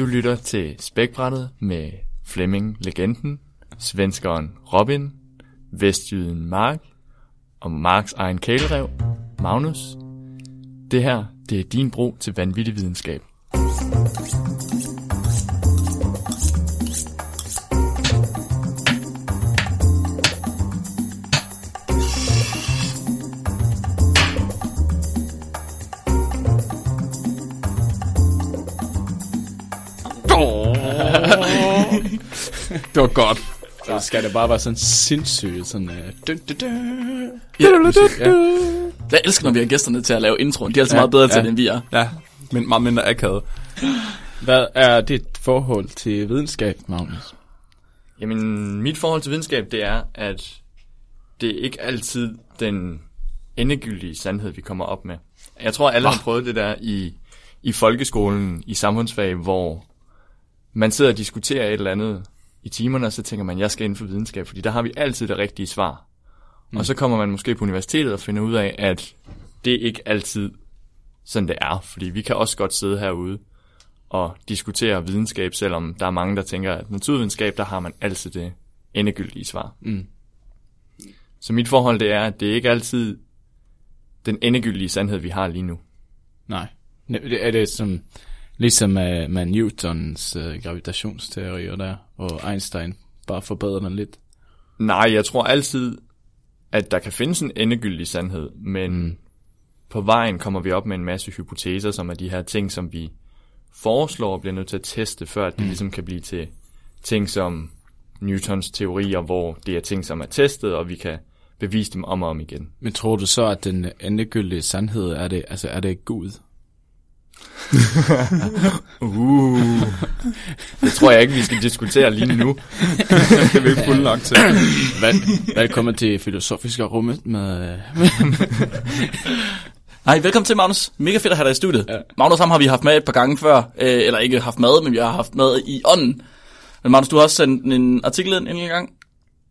Du lytter til Spækbrættet med Flemming Legenden, svenskeren Robin, vestjyden Mark og Marks egen kælerev, Magnus. Det her, det er din bro til vanvittig videnskab. Det var godt. Så skal det bare være sådan sindssygt, sådan... Uh, dun, dun, dun. Ja, musik, ja. Jeg elsker, når vi har gæsterne til at lave introen. De er altid Ja, meget bedre til ja. det, end vi er. Ja, men meget mindre akavet. Hvad er dit forhold til videnskab, Magnus? Jamen, mit forhold til videnskab, det er, at det er ikke altid den endegyldige sandhed, vi kommer op med. Jeg tror, alle har prøvet det der i, i folkeskolen, i samfundsfag, hvor man sidder og diskuterer et eller andet i timerne, og så tænker man, jeg skal inden for videnskab, fordi der har vi altid det rigtige svar. Mm. Og så kommer man måske på universitetet og finder ud af, at det ikke altid sådan det er, fordi vi kan også godt sidde herude og diskutere videnskab, selvom der er mange, der tænker, at naturvidenskab, der har man altid det endegyldige svar. Mm. Så mit forhold det er, at det ikke altid den endegyldige sandhed, vi har lige nu. Nej. Ne- det- Er det som, ligesom med, med Newtons uh, gravitationsteorier der, og Einstein bare forbedrer den lidt? Nej, jeg tror altid, at der kan findes en endegyldig sandhed, men mm. på vejen kommer vi op med en masse hypoteser, som er de her ting, som vi foreslår og bliver nødt til at teste, før at det mm. ligesom kan blive til ting som Newtons teorier, hvor det er ting, som er testet, og vi kan bevise dem om og om igen. Men tror du så, at den endegyldige sandhed, er det, altså er det Gud? Uh. Det tror jeg ikke, vi skal diskutere lige nu. Det er vi ikke fulde nok til. Vel, velkommen til Filosofiske Rummet med... Hej, velkommen til, Magnus. Mega fedt at have dig i studiet. Ja. Magnus, ham har vi haft med et par gange før. Øh, eller ikke haft med, men vi har haft med i ånden. Men Magnus, du har også sendt en artikel ind en gang.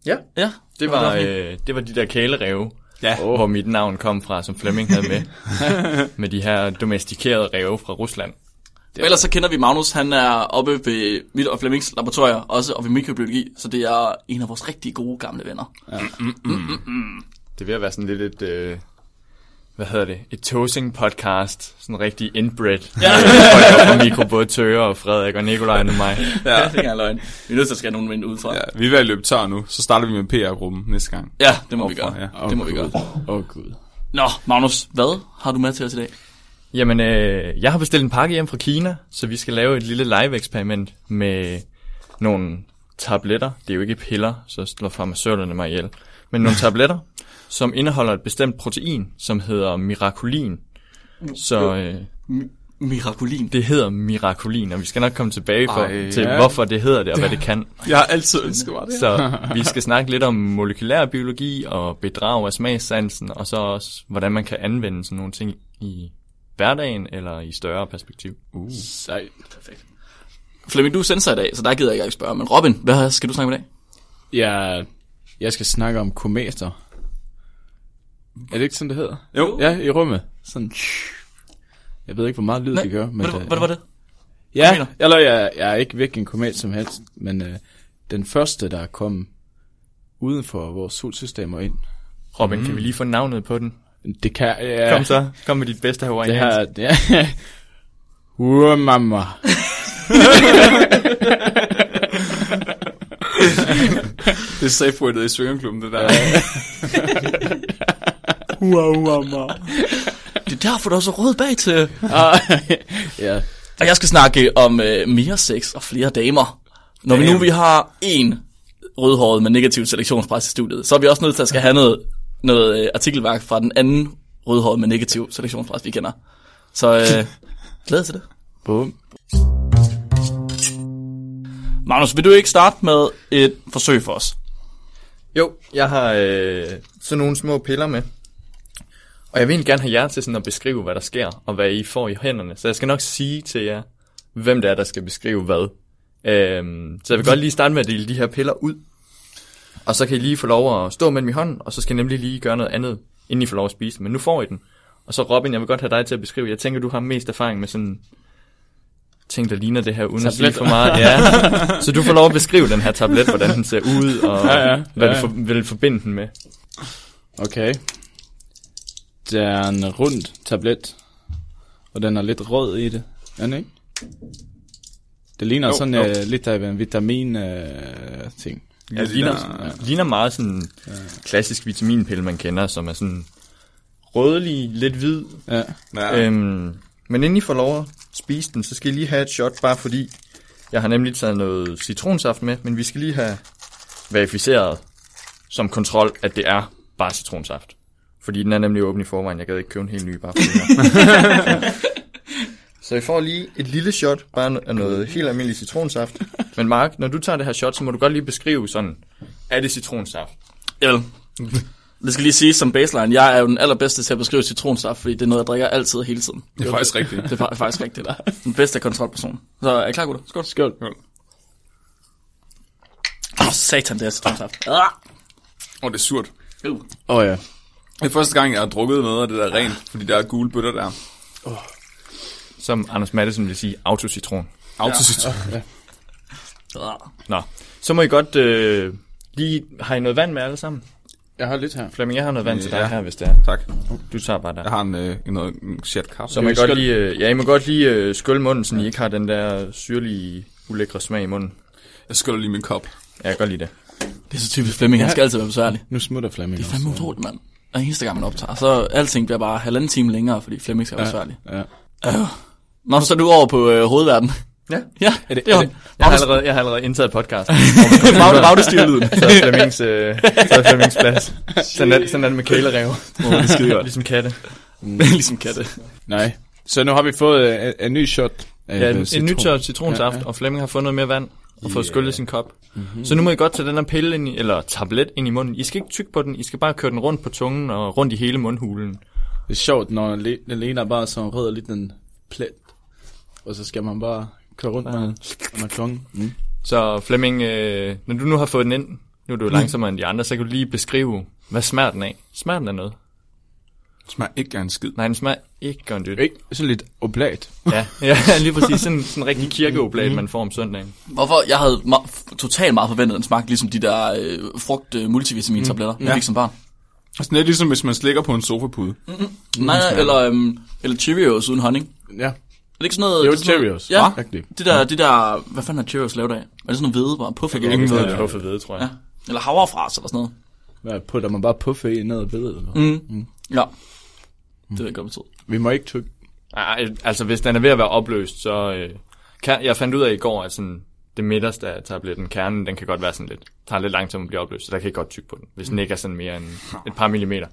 Ja. Ja, Det var, øh, det var de der kæleræve, Ja. oh. hvor mit navn kom fra, som Flemming havde med. med de her domestikerede ræve fra Rusland. Og ellers så kender vi Magnus. Han er oppe ved mit og Flemmings laboratorier, også og ved mikrobiologi. Så det er en af vores rigtig gode gamle venner. Det er ved at være sådan lidt et, øh, hvad hedder det, et tosing podcast. Sådan rigtig inbred. Ja. Folk fra mikro, både Tøre og Frederik og Nikolaj og mig. Ja, det er ikke løgn. Vi er nødt til at skal have nogen ind udefra. ja. Ja, Vi er ved at løbe tør nu, så starter vi med PR-gruppen næste gang. ja det må vi Hvorfor? gøre. Ja. Det må vi gøre. Åh oh, Gud. Nå, Magnus, hvad har du med til os i dag? Jamen, øh, jeg har bestilt en pakke hjem fra Kina, så vi skal lave et lille live-eksperiment med nogle tabletter. Det er jo ikke piller, så slår farmaceuterne mig ihjel. Men nogle tabletter, som indeholder et bestemt protein, som hedder miraculin. Så øh, Miraculin. det hedder miraculin, og vi skal nok komme tilbage for, Ej, til, ja. hvorfor det hedder det, og hvad det kan. Jeg har altid ønsket mig det. Så vi skal snakke lidt om molekylær biologi og bedrag af smagssansen, og så også, hvordan man kan anvende sådan nogle ting i hverdagen eller i større perspektiv. Uh. Sejt. Perfekt. Flemming, du er sensor i dag, så der gider jeg ikke spørge. Men Robin, hvad skal du snakke om i dag? Ja, jeg skal snakke om kometer. Er det ikke sådan, det hedder? Jo. Ja, i rummet. Sådan... Jeg ved ikke, hvor meget lyd Nej, det gør. Men hvad, det, hvad, var det? Ja, kometer? eller jeg, jeg er ikke væk en komet som helst, men øh, den første, der kom uden for vores solsystem og ind, Robin, mm. kan vi lige få navnet på den? det kan... Ja, Kom så, kom med dit bedste Det her... Det er, Ua, mamma. Det er safe wordet i swingerklubben, det der. Ua, mamma. Det er derfor, du er så rød bag til. Ah, ja, Og jeg skal snakke om øh, mere sex og flere damer. Når vi nu vi har en rødhåret med negativ selektionspres i studiet, så er vi også nødt til at skal have noget, noget øh, artikelværk fra den anden rødhåret med negativ selektionspres, vi kender. Så øh, glæder til det. bum. Magnus, vil du ikke starte med et forsøg for os? Jo, jeg har øh, sådan nogle små piller med. Og jeg vil egentlig gerne have jer til sådan at beskrive, hvad der sker, og hvad I får i hænderne. Så jeg skal nok sige til jer, hvem det er, der skal beskrive hvad. Øhm, så jeg vil godt lige starte med at dele de her piller ud. Og så kan I lige få lov at stå med dem i hånden, og så skal I nemlig lige gøre noget andet, inden I får lov at spise dem. Men nu får I den. Og så Robin, jeg vil godt have dig til at beskrive. Jeg tænker, du har mest erfaring med sådan ting, der ligner det her, uden at sige Tablet. for meget. Ja. Så du får lov at beskrive den her tablet, hvordan den ser ud, og Ja, ja. hvad Ja, du ja. for, vil forbinde den med. Okay. Det er en rund tablet, og den er lidt rød i det. Er den ikke? Det ligner Jo, sådan jo. uh, lidt af en vitamin uh, ting. Ja, det ligner, ja. ligner meget sådan klassisk vitaminpille, man kender, som er sådan rødlig, lidt hvid. Ja. Ja. Øhm, men inden I får lov at spise den, så skal I lige have et shot, bare fordi jeg har nemlig taget noget citronsaft med, men vi skal lige have verificeret som kontrol, at det er bare citronsaft. Fordi den er nemlig åben i forvejen. Jeg gad ikke købe en helt ny bare for. Så I får lige et lille shot, bare af noget helt almindelig citronsaft. Men Mark, når du tager det her shot, så må du godt lige beskrive sådan, er det citronsaft? Vel, det skal lige sige som baseline, jeg er jo den allerbedste til at beskrive citronsaft, fordi det er noget, jeg drikker altid hele tiden. Det er faktisk rigtigt. Det er fa- faktisk rigtigt, der. Den bedste kontrolperson. Så er I klar, gutter? Skål. Skål. Åh, oh, satan, det er citronsaft. Ah! Åh, oh, det er surt. Uh. Åh oh, ja. Det er første gang, jeg har drukket noget af det der rent, fordi der er gule bøtter der. Som Anders Madsen vil sige, autocitron. Autocitron. Ah. Nå, så må I godt øh, lige... Har I noget vand med alle sammen? Jeg har lidt her. Flemming, jeg har noget vand til dig Ja. her, hvis det er. Tak. Du tager bare der. Jeg har en, øh, en, noget, en chat kaffe. Så må I godt lige, øh, ja, I må godt lige øh, skylle munden, så I ikke har den der syrlige, ulækre smag i munden. Jeg skyller lige min kop. Ja, jeg kan godt lide det. Det er så typisk Flemming, han skal altid være besværlig. Nu smutter Flemming Det er fandme utroligt, mand. Og eneste gang, man optager, så alting bliver bare halvanden time længere, fordi Flemming skal være besværlig. Ja. Øh. Nå, så er du over på øh, hovedverden. Ja. Ja, Er det- det er det, Jeg har allerede, jeg har allerede indtaget podcast. Bagdestyrlyden. Så er Flemmings, øh, så er Flemmings plads. Sådan er, sådan er det med kælerev. det er skide godt. Ligesom katte. ligesom katte. Nej. Så nu har vi fået øh, en, en ny shot. af, Ja, øh, en, en citron. ny tør citronsaft, Ja, ja. og Flemming har fundet mere vand og fået Yeah. skyllet sin kop. Mm-hmm. Så nu må I godt tage den her pille ind i, eller tablet ind i munden. I skal ikke tykke på den, I skal bare køre den rundt på tungen og rundt i hele mundhulen. Det er sjovt, når le- den ligner bare sådan rød lidt en plet. Og så skal man bare køre rundt med, med tungen. Mm. Så Flemming, øh, når du nu har fået den ind, nu er du langsommere end de andre, så kan du lige beskrive, hvad smager den af? Smager den af noget? Det smager ikke af en skid. Nej, den smager ikke godt dyt. Ikke? Sådan lidt oblat. Ja, ja, lige præcis. Sådan, sådan en rigtig kirkeoblat, man får om søndagen. Hvorfor? Jeg havde ma- totalt meget forventet, at den smagte ligesom de der øh, frugt øh, multivitamin-tabletter, mm. jeg Ja. fik som barn. Altså, det er ligesom, hvis man slikker på en sofapude. Nej, nej, eller, øhm, eller Cheerios uden honning. Ja. Er det ikke sådan noget... Jo, det er sådan noget- Cheerios. Ja, Rigtig. det der, det der... Hvad fanden er Cheerios lavet af? Er det sådan noget hvede, bare puffet Jeg kan ikke hvede? vide, hvorfor ved, tror jeg. Ja. Eller havrefras eller sådan noget. Hvad putter man bare puffe i ned og ved? Eller? Mm. Mm. Ja. Det ved jeg godt betyde. Vi må ikke tykke. Ej, altså hvis den er ved at være opløst, så... Øh, kan, jeg fandt ud af i går, at sådan, det midterste af tabletten, kernen, den kan godt være sådan lidt... tager lidt lang tid at blive opløst, så der kan I godt tykke på den. Hvis den ikke er sådan mere end et par millimeter.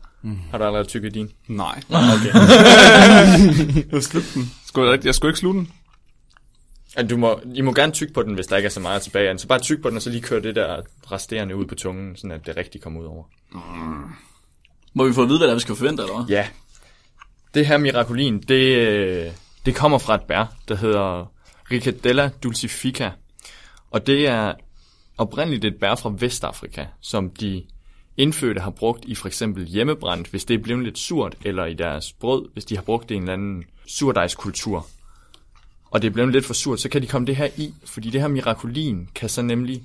Har du allerede tykket din? Nej. Okay. Jeg slutte den. Skulle jeg, rigtig- jeg skulle ikke slutte den. Ja, du må, I må gerne tykke på den, hvis der ikke er så meget tilbage. af. Så bare tyk på den, og så lige køre det der resterende ud på tungen, sådan at det rigtig kommer ud over. Må vi få at vide, hvad det er, vi skal forvente, eller hvad? Ja. Det her mirakulin, det, øh, det kommer fra et bær, der hedder Ricadella dulcifica. Og det er oprindeligt et bær fra Vestafrika, som de indfødte har brugt i for eksempel hjemmebrændt, hvis det er blevet lidt surt, eller i deres brød, hvis de har brugt det i en eller anden surdejskultur. Og det er blevet lidt for surt, så kan de komme det her i, fordi det her mirakulin kan så nemlig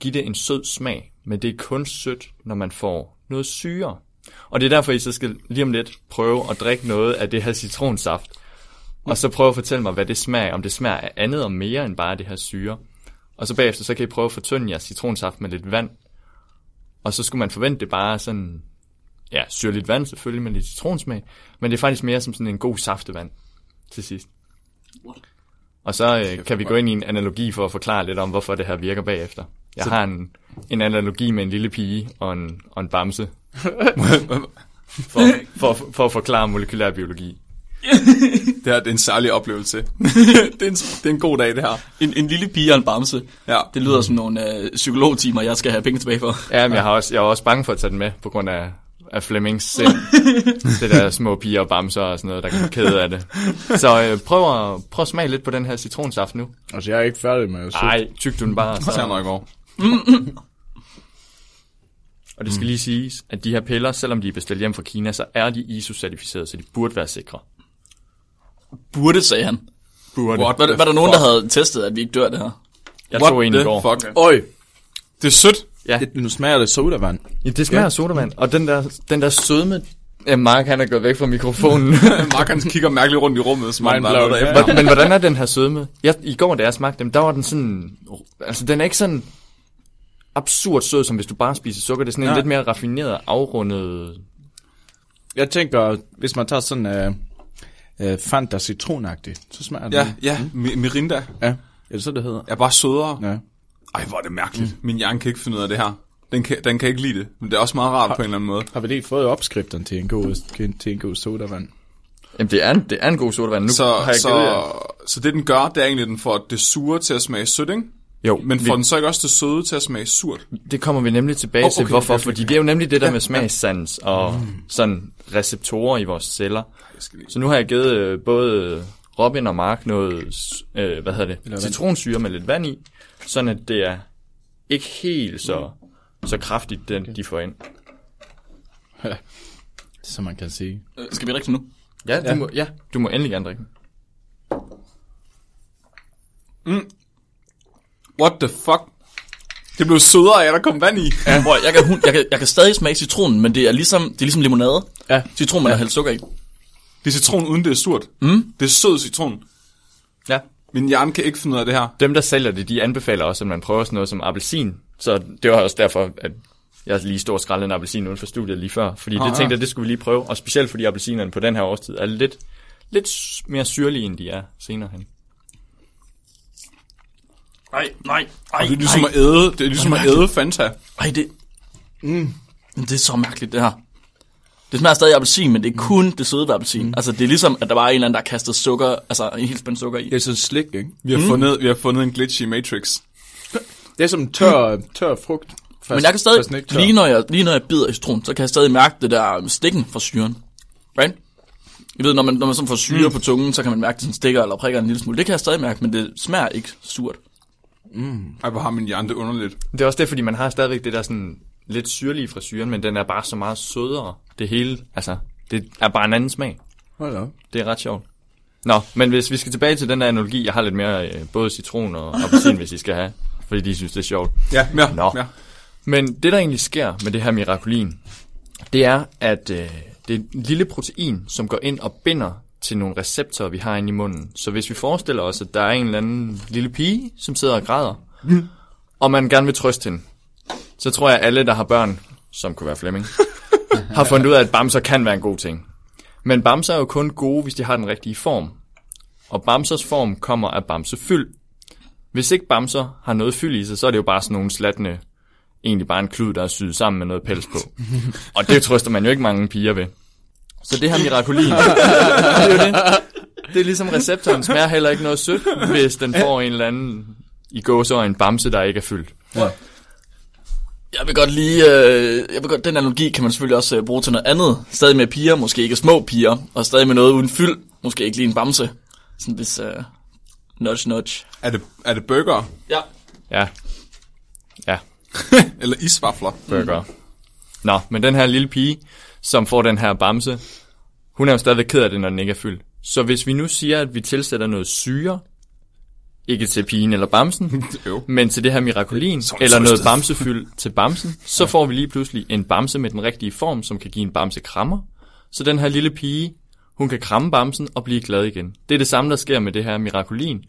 give det en sød smag, men det er kun sødt, når man får noget syre. Og det er derfor, I så skal lige om lidt prøve at drikke noget af det her citronsaft. Og så prøve at fortælle mig, hvad det smager. Om det smager af andet og mere end bare det her syre. Og så bagefter, så kan I prøve at fortynde jeres citronsaft med lidt vand. Og så skulle man forvente det bare sådan, ja, syrligt vand selvfølgelig med lidt citronsmag. Men det er faktisk mere som sådan en god saftevand til sidst. Og så øh, kan vi gå ind i en analogi for at forklare lidt om, hvorfor det her virker bagefter. Jeg har en, en analogi med en lille pige og en, og en bamse. for, for, for at forklare molekylær biologi. Det her det er en særlig oplevelse. det, er en, det er en god dag, det her. En, en lille pige og en bamse. Ja. Det lyder som nogle øh, psykologtimer, jeg skal have penge tilbage for. Ja, men jeg, har også, jeg er også bange for at tage den med, på grund af, af Flemmings sind. det der små piger og bamser og sådan noget, der kan kede af det. Så øh, prøv, at, prøv at smage lidt på den her citronsaft nu. Altså, jeg er ikke færdig med at Nej, tyk du den bare. Så Så. når jeg går. Og det skal lige siges, at de her piller, selvom de er bestilt hjem fra Kina, så er de ISO-certificeret, så de burde være sikre. Burde, sagde han. burde. What Var, the var der nogen, der havde testet, at vi ikke dør det her? Jeg What tog en i går. fuck? Øj, Det er sødt. Ja. det, nu smager det sodavand. Ja, det smager Ja. sodavand. Og den der, den der sødme... Ja, Mark han er gået væk fra mikrofonen. Mark han kigger mærkeligt rundt i rummet, som om der er noget ja. Men hvordan er den her sødme? Jeg, I går, da jeg smagte dem, der var den sådan... Altså, den er ikke sådan absurd sød, som hvis du bare spiser sukker. Det er sådan en Ja. lidt mere raffineret, afrundet... Jeg tænker, hvis man tager sådan uh, uh, Fanta citronagtigt, så smager det. Ja, ja, Mi- Mirinda Ja, er det så, det hedder? er bare sødere. Ja. Ej, hvor er det mærkeligt. Min hjerne kan ikke finde ud af det her. Den kan, den kan ikke lide det, men det er også meget rart på en eller anden måde. Har vi lige fået opskriften til en god, til en god sodavand? Jamen, det er en, det er en god sodavand. Nu Så, har jeg givet jer- så, så det den gør, det er egentlig, at den får det sure til at smage sødt, ikke? Jo, Men vi- får den så ikke også det søde til at smage surt? Det kommer vi nemlig tilbage Oh, til, okay, hvorfor. okay, okay, Fordi okay. det er jo nemlig det der Ja, med smagssans og sådan receptorer i vores celler. Så nu har jeg givet øh, både Robin og Mark noget, øh, hvad hedder det, citronsyre med lidt vand i, sådan at det er ikke helt så, så kraftigt, den, de får ind. Som man kan sige. Øh, Skal vi drikke det nu? Ja, du, Ja. Må, ja, du må endelig gerne drikke den. What the fuck? Det blev sødere af, at der kom vand i. Ja. Prøv, jeg, kan, hun- jeg, kan, jeg kan stadig smage citronen, men det er ligesom, det er ligesom limonade. Ja. Citron, man har hældt sukker i. Det er citron, uden det er surt. Mm. Det er sød citron. Ja. Min hjerne kan ikke finde ud af det her. Dem, der sælger det, de anbefaler også, at man prøver sådan noget som appelsin. Så det var også derfor, at jeg lige stod og skrællede en appelsin uden for studiet lige før. Fordi det Ah, tænkte ja. jeg, det skulle vi lige prøve. Og specielt fordi appelsinerne på den her årstid er lidt, lidt mere syrlige, end de er senere hen. Nej, nej, nej, Det er ligesom at æde, det er ligesom at æde Fanta. Ej, det... Mm. Det er så mærkeligt, det her. Det smager stadig af appelsin, men det er kun det søde ved appelsin. Mm. Altså, det er ligesom, at der var en eller anden, der har kastet sukker, altså en hel spand sukker i. Det er sådan slik, ikke? Vi har, mm. fundet, vi har fundet en glitch i Matrix. Det er som tør, tør frugt. Fast, Men jeg kan stadig, lige når jeg, lige når jeg bider i citron, så kan jeg stadig mærke det der stikken fra syren. Right? Jeg ved, når man, når man sådan får syre mm. på tungen, så kan man mærke, at det sådan stikker eller prikker en lille smule. Det kan jeg stadig mærke, men det smager ikke surt. Ej, hvor har min hjerne det underligt. Det er også det, fordi man har stadigvæk det der sådan lidt syrlige frisyren, men den er bare så meget sødere. Det hele, altså, det er bare en anden smag. Hold da. Det er ret sjovt. Nå, men hvis vi skal tilbage til den der analogi, jeg har lidt mere øh, både citron og appelsin, hvis I skal have, fordi de synes, det er sjovt. Ja, mere, Nå. mere. Men det, der egentlig sker med det her mirakulin, det er, at øh, det er et lille protein, som går ind og binder til nogle receptorer, vi har inde i munden. Så hvis vi forestiller os, at der er en eller anden lille pige, som sidder og græder, og man gerne vil trøste hende, så tror jeg, at alle, der har børn, som kunne være Flemming, har fundet ud af, at bamser kan være en god ting. Men bamser er jo kun gode, hvis de har den rigtige form. Og bamsers form kommer af bamsefyld. Hvis ikke bamser har noget fyld i sig, så er det jo bare sådan nogle slatne, egentlig bare en klud, der er syet sammen med noget pels på. Og det trøster man jo ikke mange piger ved. Så det her mirakulin, det er jo det. Det er ligesom receptoren smager heller ikke noget sødt, hvis den får en eller anden i gåsøjne en bamse, der ikke er fyldt. Jeg vil godt lige, øh, jeg vil godt, den analogi kan man selvfølgelig også øh, bruge til noget andet. Stadig med piger, måske ikke små piger, og stadig med noget uden fyld, måske ikke lige en bamse. Sådan hvis, øh, nudge nudge. Er det, er det burger? Ja. Ja. Ja, Eller isvafler? burger. Nå, men den her lille pige, som får den her bamse, hun er jo stadigvæk ked af det, når den ikke er fyldt. Så hvis vi nu siger, at vi tilsætter noget syre, ikke til pigen eller bamsen, Jo. men til det her mirakulin, Så eller noget bamsefyld til bamsen, så får vi lige pludselig en bamse med den rigtige form, som kan give en bamse krammer. Så den her lille pige, hun kan kramme bamsen og blive glad igen. Det er det samme, der sker med det her mirakulin.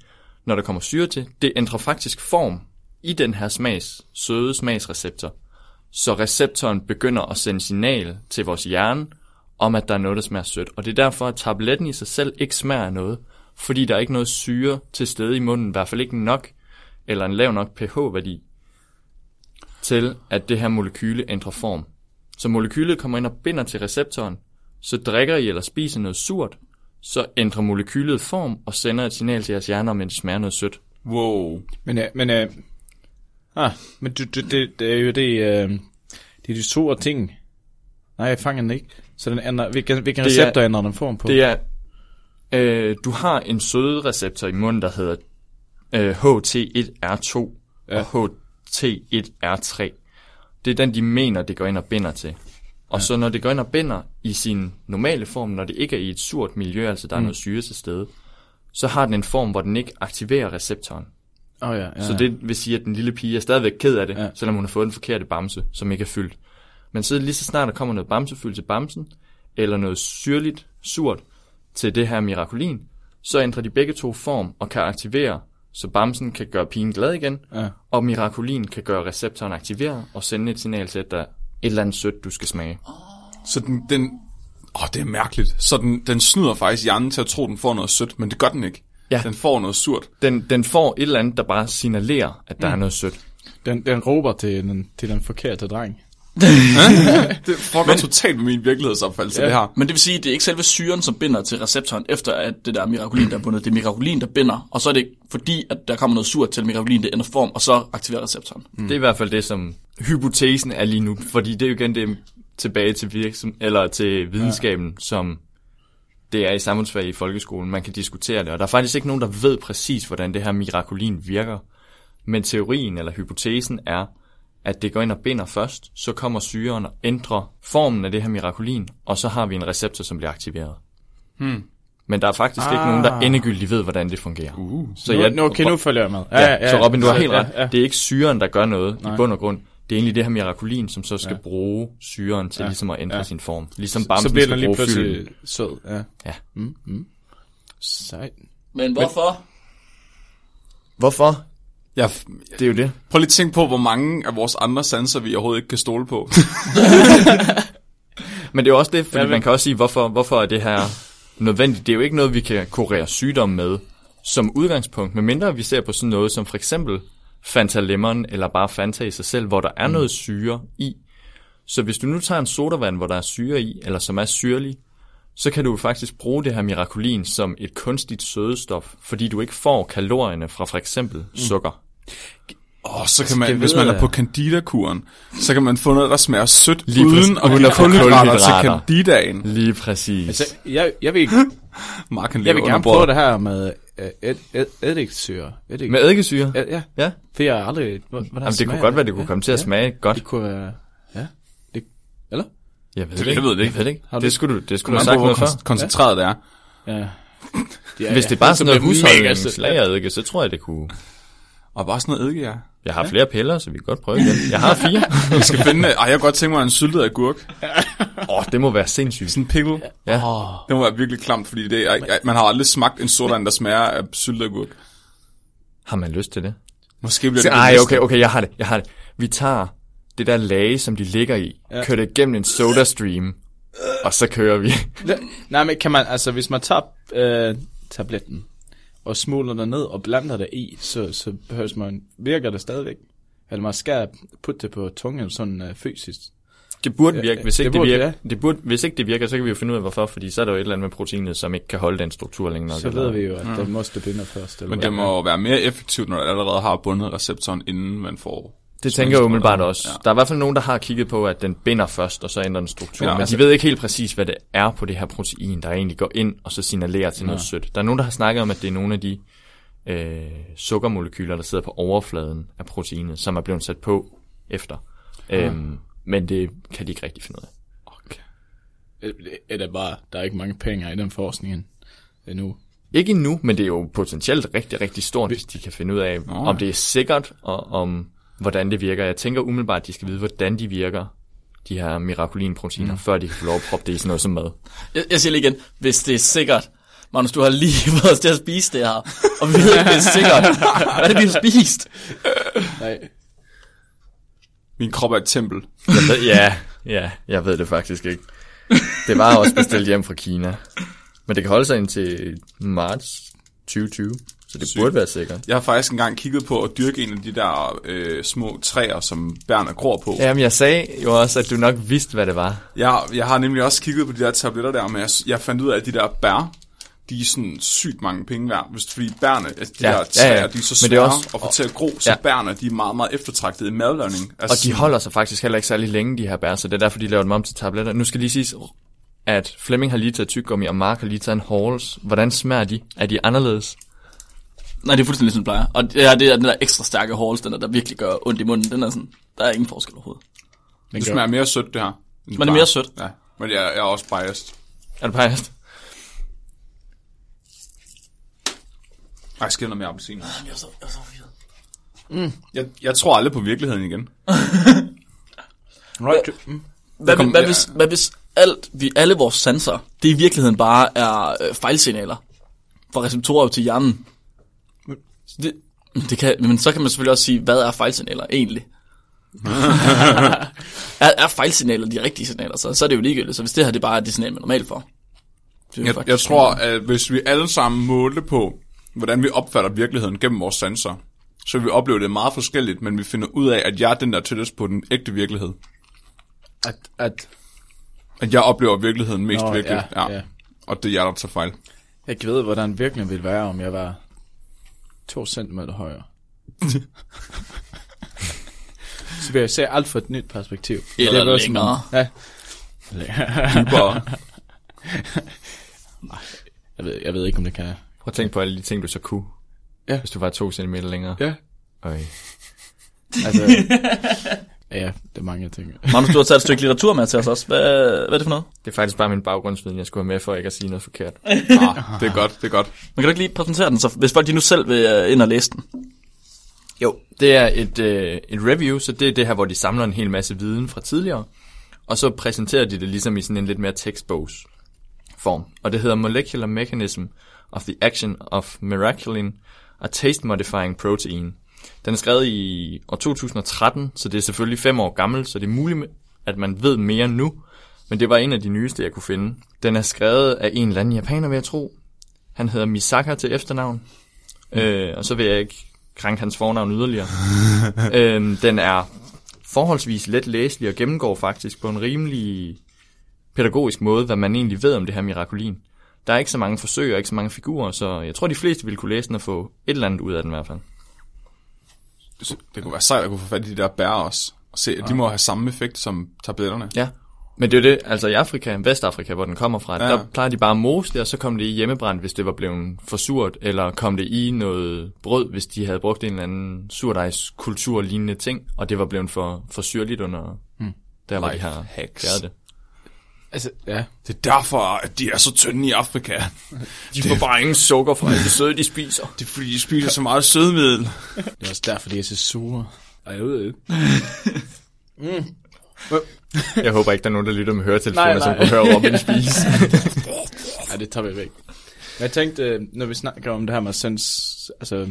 Når der kommer syre til, det ændrer faktisk form i den her smags, søde smagsreceptor. Så receptoren begynder at sende signal til vores hjerne, om at der er noget, der smager sødt. Og det er derfor, at tabletten i sig selv ikke smager af noget, fordi der er ikke noget syre til stede i munden, i hvert fald ikke nok, eller en lav nok pH-værdi, til at det her molekyle ændrer form. Så molekylet kommer ind og binder til receptoren, så drikker I eller spiser noget surt, så ændrer molekylet form og sender et signal til jeres hjerne om, at det smager noget sødt. Wow. Men, uh, men, uh, ah, men du, du, det, det er jo det, uh, det er de store ting. Nej, jeg fanger den ikke. Så den ændrer, hvilken, hvilken Det er- receptor ændrer den form på? Det er, øh, du har en sødereceptor i munden, der hedder øh, HT1R2 ja. og HT1R3. Det er den, de mener, det går ind og binder til. Og ja. så når det går ind og binder i sin normale form, når det ikke er i et surt miljø, altså der er noget syre til stede, så har den en form, hvor den ikke aktiverer receptoren. Oh, ja, ja. Så det vil sige, at den lille pige er stadigvæk ked af det, Ja. ja. selvom hun har fået den forkerte bamse, som ikke er fyldt. Men så lige så snart der kommer noget bamsefyld til bamsen, eller noget syrligt, surt til det her mirakulin, så ændrer de begge to form og kan aktivere, så bamsen kan gøre pigen glad igen, Ja. og mirakulin kan gøre receptoren aktiveret og sende et signal til, at der er et eller andet sødt, du skal smage. Så den, den åh, det er mærkeligt. Så den, den snyder faktisk hjernen til at tro, den får noget sødt, men det gør den ikke. Ja. Den får noget surt. Den, den får et eller andet, der bare signalerer, at der mm. er noget sødt. Den, den råber til den, til den forkerte dreng. Det fucker totalt med min virkelighedsopfattelse, Ja. det her. Men det vil sige, at det er ikke selve syren, som binder til receptoren, efter at det der er mirakulin, der er bundet. Det er mirakulin, der binder, og så er det fordi, at der kommer noget surt til mirakulin, det ændrer form, og så aktiverer receptoren. Mm. Det er i hvert fald det, som hypotesen er lige nu, fordi det er jo igen det tilbage til, virksom, eller til videnskaben, ja. som det er i samfundsfag i folkeskolen. Man kan diskutere det, og der er faktisk ikke nogen, der ved præcis, hvordan det her mirakulin virker. Men teorien eller hypotesen er, at det går ind og binder først, så kommer syren og ændrer formen af det her mirakulin, og så har vi en receptor, som bliver aktiveret. Hmm. Men der er faktisk ah. ikke nogen, der endegyldigt ved, hvordan det fungerer. Uh. Så Nu, jeg, nu, okay, nu følger jeg med. Ja, ja, ja, så Robin, du har helt ja, ret. Ja, Det er ikke syren, der gør noget Nej. i bund og grund. Det er egentlig det her mirakulin, som så skal ja. bruge syren til ja. ligesom at ændre Ja. ja. sin form. Ligesom bamsen Så bliver den lige pludselig fylden. sød. Ja. Ja. Sejt. Men hvorfor? Hvorfor? Jeg, Det er jo det. prøv lige at tænke på, hvor mange af vores andre sanser, vi overhovedet ikke kan stole på. Men det er jo også det, fordi Ja, ja, men- man kan også sige, hvorfor, hvorfor er det her nødvendigt? Det er jo ikke noget, vi kan kurere sygdom med som udgangspunkt, medmindre vi ser på sådan noget som for eksempel Fanta Lemon, eller bare Fanta i sig selv, hvor der er noget syre i. Så hvis du nu tager en sodavand, hvor der er syre i, eller som er syrlig, så kan du faktisk bruge det her mirakulin som et kunstigt sødestof, fordi du ikke får kalorierne fra for eksempel sukker. Åh, så kan man, hvis man er ja. på candida-kuren, så kan man få noget, der smager sødt, Lige uden at give kulhydrater til candidaen. Lige præcis. Altså, jeg, jeg vil, Mark, han jeg vil gerne prøve det her med øh, ed, ed, eddiksyre. Eddik. Med eddikesyre? Ja, ja. Ja. For jeg har aldrig... Hvordan Jamen, det kunne godt være, det kunne komme til at smage godt. Det kunne være... Ja. Det, eller? Jeg ved Det- det ikke. jeg ved det ikke. Jeg ved det ikke. Du- Det skulle du, det skulle Man du have sagt noget før. kon- koncentreret det er. Ja. ja Hvis det er bare sådan noget sødt. husholdningslagereddike, så tror jeg, det kunne... Og bare sådan noget eddike, ja. Jeg har flere piller, så vi kan godt prøve igen. Jeg har fire. Vi skal finde... Ej, jeg kunne godt tænke mig en syltet agurk. Åh, oh, det må være sindssygt. Sådan en pickle. Ja. Det må være virkelig klamt, fordi det er, jeg, man har aldrig smagt en sodavand, der smager af syltet agurk. Har man lyst til det? Måske bliver det det Ej, næste. okay, okay, jeg har det. Jeg har det. Vi tager det der lage, som de ligger i, ja. kører det igennem en soda stream, og så kører vi. Nej, men kan man... Altså, hvis man tager øh, tabletten og smuler det ned og blander det i, så, så behøves man... Virker det stadigvæk? Eller man skal putte det på tungen sådan øh, fysisk. Det burde virke. Hvis det ikke det, burde, virker, ja. det burde, hvis ikke det virker, så kan vi jo finde ud af, hvorfor. Fordi så er der jo et eller andet med proteinet, som ikke kan holde den struktur længere. Så ved vi jo, at det måste binde først. Eller Men det må være mere effektivt, når det allerede har bundet receptoren, inden man får... Det tænker jeg umiddelbart også. Ja. Ja. Der er i hvert fald nogen, der har kigget på, at den binder først, og så ændrer den struktur. Ja, Ja, men altså- de ved ikke helt præcis, hvad det er på det her protein, der egentlig går ind, og så signalerer til noget sødt. Der er nogen, der har snakket om, at det er nogle af de øh, sukkermolekyler, der sidder på overfladen af proteinet, som er blevet sat på efter. Øhm, men det kan de ikke rigtig finde ud af. Er det bare, der er ikke mange penge i den forskning endnu. Ikke endnu, men det er jo potentielt rigtig, rigtig stort, hvis de kan finde ud af, Nå. om det er sikkert, og om hvordan det virker. Jeg tænker umiddelbart, at de skal vide, hvordan de virker, de her mirakulinproteiner, mm. før de kan få lov at proppe det i sådan noget som mad. Jeg, jeg siger lige igen, hvis det er sikkert. Magnus, du har lige fået os til at spise det her, og vi ved ikke, det er sikkert. Hvad er det, vi har spist? Nej. Min krop er et tempel. Jeg ved, ja, ja, jeg ved det faktisk ikke. Det var også bestilt hjem fra Kina. Men det kan holde sig indtil marts 2020, så det Sygt. burde være sikkert. Jeg har faktisk engang kigget på at dyrke en af de der øh, små træer, som bærne gror på. Jamen, jeg sagde jo også, at du nok vidste, hvad det var. Jeg, jeg har nemlig også kigget på de der tabletter der, men jeg, jeg fandt ud af, at de der bær, de er sådan sygt mange penge værd. Hvis, fordi bærne, altså de Ja, der ja, træer, ja. de er så det er svære også- at få til at gro, så Ja. bærne, de er meget, meget eftertragtede i madlavning. Altså, Og de holder sig faktisk heller ikke særlig længe, de her bær, så det er derfor, de laver dem om til tabletter. Nu skal lige sige, at Flemming har lige taget tyggegummi, og Mark har lige taget en Halls. Hvordan smager de? Er de anderledes? Nej, det er fuldstændig ligesom det plejer. Og det er, det er den der ekstra stærke halls, den der, der virkelig gør ondt i munden. Den er sådan, der er ingen forskel overhovedet. det smager mere sødt, det her. Men det er mere sødt. Ja, men jeg, jeg er også biased. Er du biased? Ej, skal noget mere appelsiner? Jeg er så, jeg er så forvirret. Jeg, jeg tror aldrig på virkeligheden igen. Right. Mm. Hvad, kom- hvad, hvis, hvad hvis alt, vi, alle vores sanser, det i virkeligheden bare er øh, fejlsignaler fra receptorer til hjernen? Det, det kan, men så kan man selvfølgelig også sige, hvad er fejlsignaler egentlig? er, er fejlsignaler de rigtige signaler, så, så er det jo ligegyldigt. Så hvis det her det bare er det signal, man normalt. Det jo Jeg, jeg tror, at hvis vi alle sammen målte på, hvordan vi opfatter virkeligheden gennem vores sanser, så vil vi opleve det meget forskelligt, men vi finder ud af, at jeg er den, der er tættest på den ægte virkelighed. At, at, At jeg oplever virkeligheden mest Nå, virkelig. ja, ja. Og det er jeg, der tager fejl. jeg ved, hvordan virkelig ville være, om jeg var to centimeter højere. så vil jeg se alt fra et nyt perspektiv. Eller Det er længere. Ja. Dybere. Jeg ved, jeg ved ikke, om det kan. Prøv at tænke på alle de ting, du så kunne. Ja. Hvis du var to centimeter længere. Ja. Øj. Altså, ja, det er mange ting. Magnus, du har taget et stykke litteratur med til os også. Hvad, hvad er det for noget? Det er faktisk bare min baggrundsviden, jeg skulle have med for ikke at sige noget forkert. ah, det er godt, det er godt. Man kan du ikke lige præsentere den, så hvis folk de nu selv vil øh, ind og læse den. Jo, det er et, øh, et review, så det er det her, hvor de samler en hel masse viden fra tidligere, og så præsenterer de det ligesom i sådan en lidt mere tekstbogs form. Og det hedder Molecular Mechanism of the Action of Miraculin, a Taste Modifying Protein. Den er skrevet i år 2013, så det er selvfølgelig fem år gammel, så det er muligt, at man ved mere nu, men det var en af de nyeste, jeg kunne finde. Den er skrevet af en eller anden japaner, vil jeg tro. Han hedder Misaka til efternavn. Øh, og så vil jeg ikke krænke hans fornavn yderligere. øhm, den er forholdsvis let læselig og gennemgår faktisk på en rimelig pædagogisk måde, hvad man egentlig ved om det her mirakulin. Der er ikke så mange forsøg og ikke så mange figurer, så jeg tror, de fleste ville kunne læse den og få et eller andet ud af den i hvert fald. Det kunne være sejt at kunne få fat i de der bær også. Og se, at de må have samme effekt som tabletterne. Ja. Men det er jo det, altså i Afrika, Vestafrika, hvor den kommer fra, Ja. ja. der plejer de bare at mose det, og så kom det i hjemmebrændt, hvis det var blevet for surt, eller kom det i noget brød, hvis de havde brugt en eller anden surdejskultur lignende ting, og det var blevet for, for syrligt under hmm. der, hvor de Life har hacks. det. Altså, ja. Det er derfor, at de er så tynde i Afrika. De får bare ingen sukker fra alt det søde, de spiser. Det er fordi, de spiser så meget sødmiddel. Det er også derfor, de er så sure. Ej, jeg ved ikke. Jeg håber ikke, der er nogen, der lytter med høretelefoner, Nej, som nej. kunne høre Robin spise. Ja, det tager vi væk. Jeg tænkte, øh, når vi snakker om det her med sens, altså,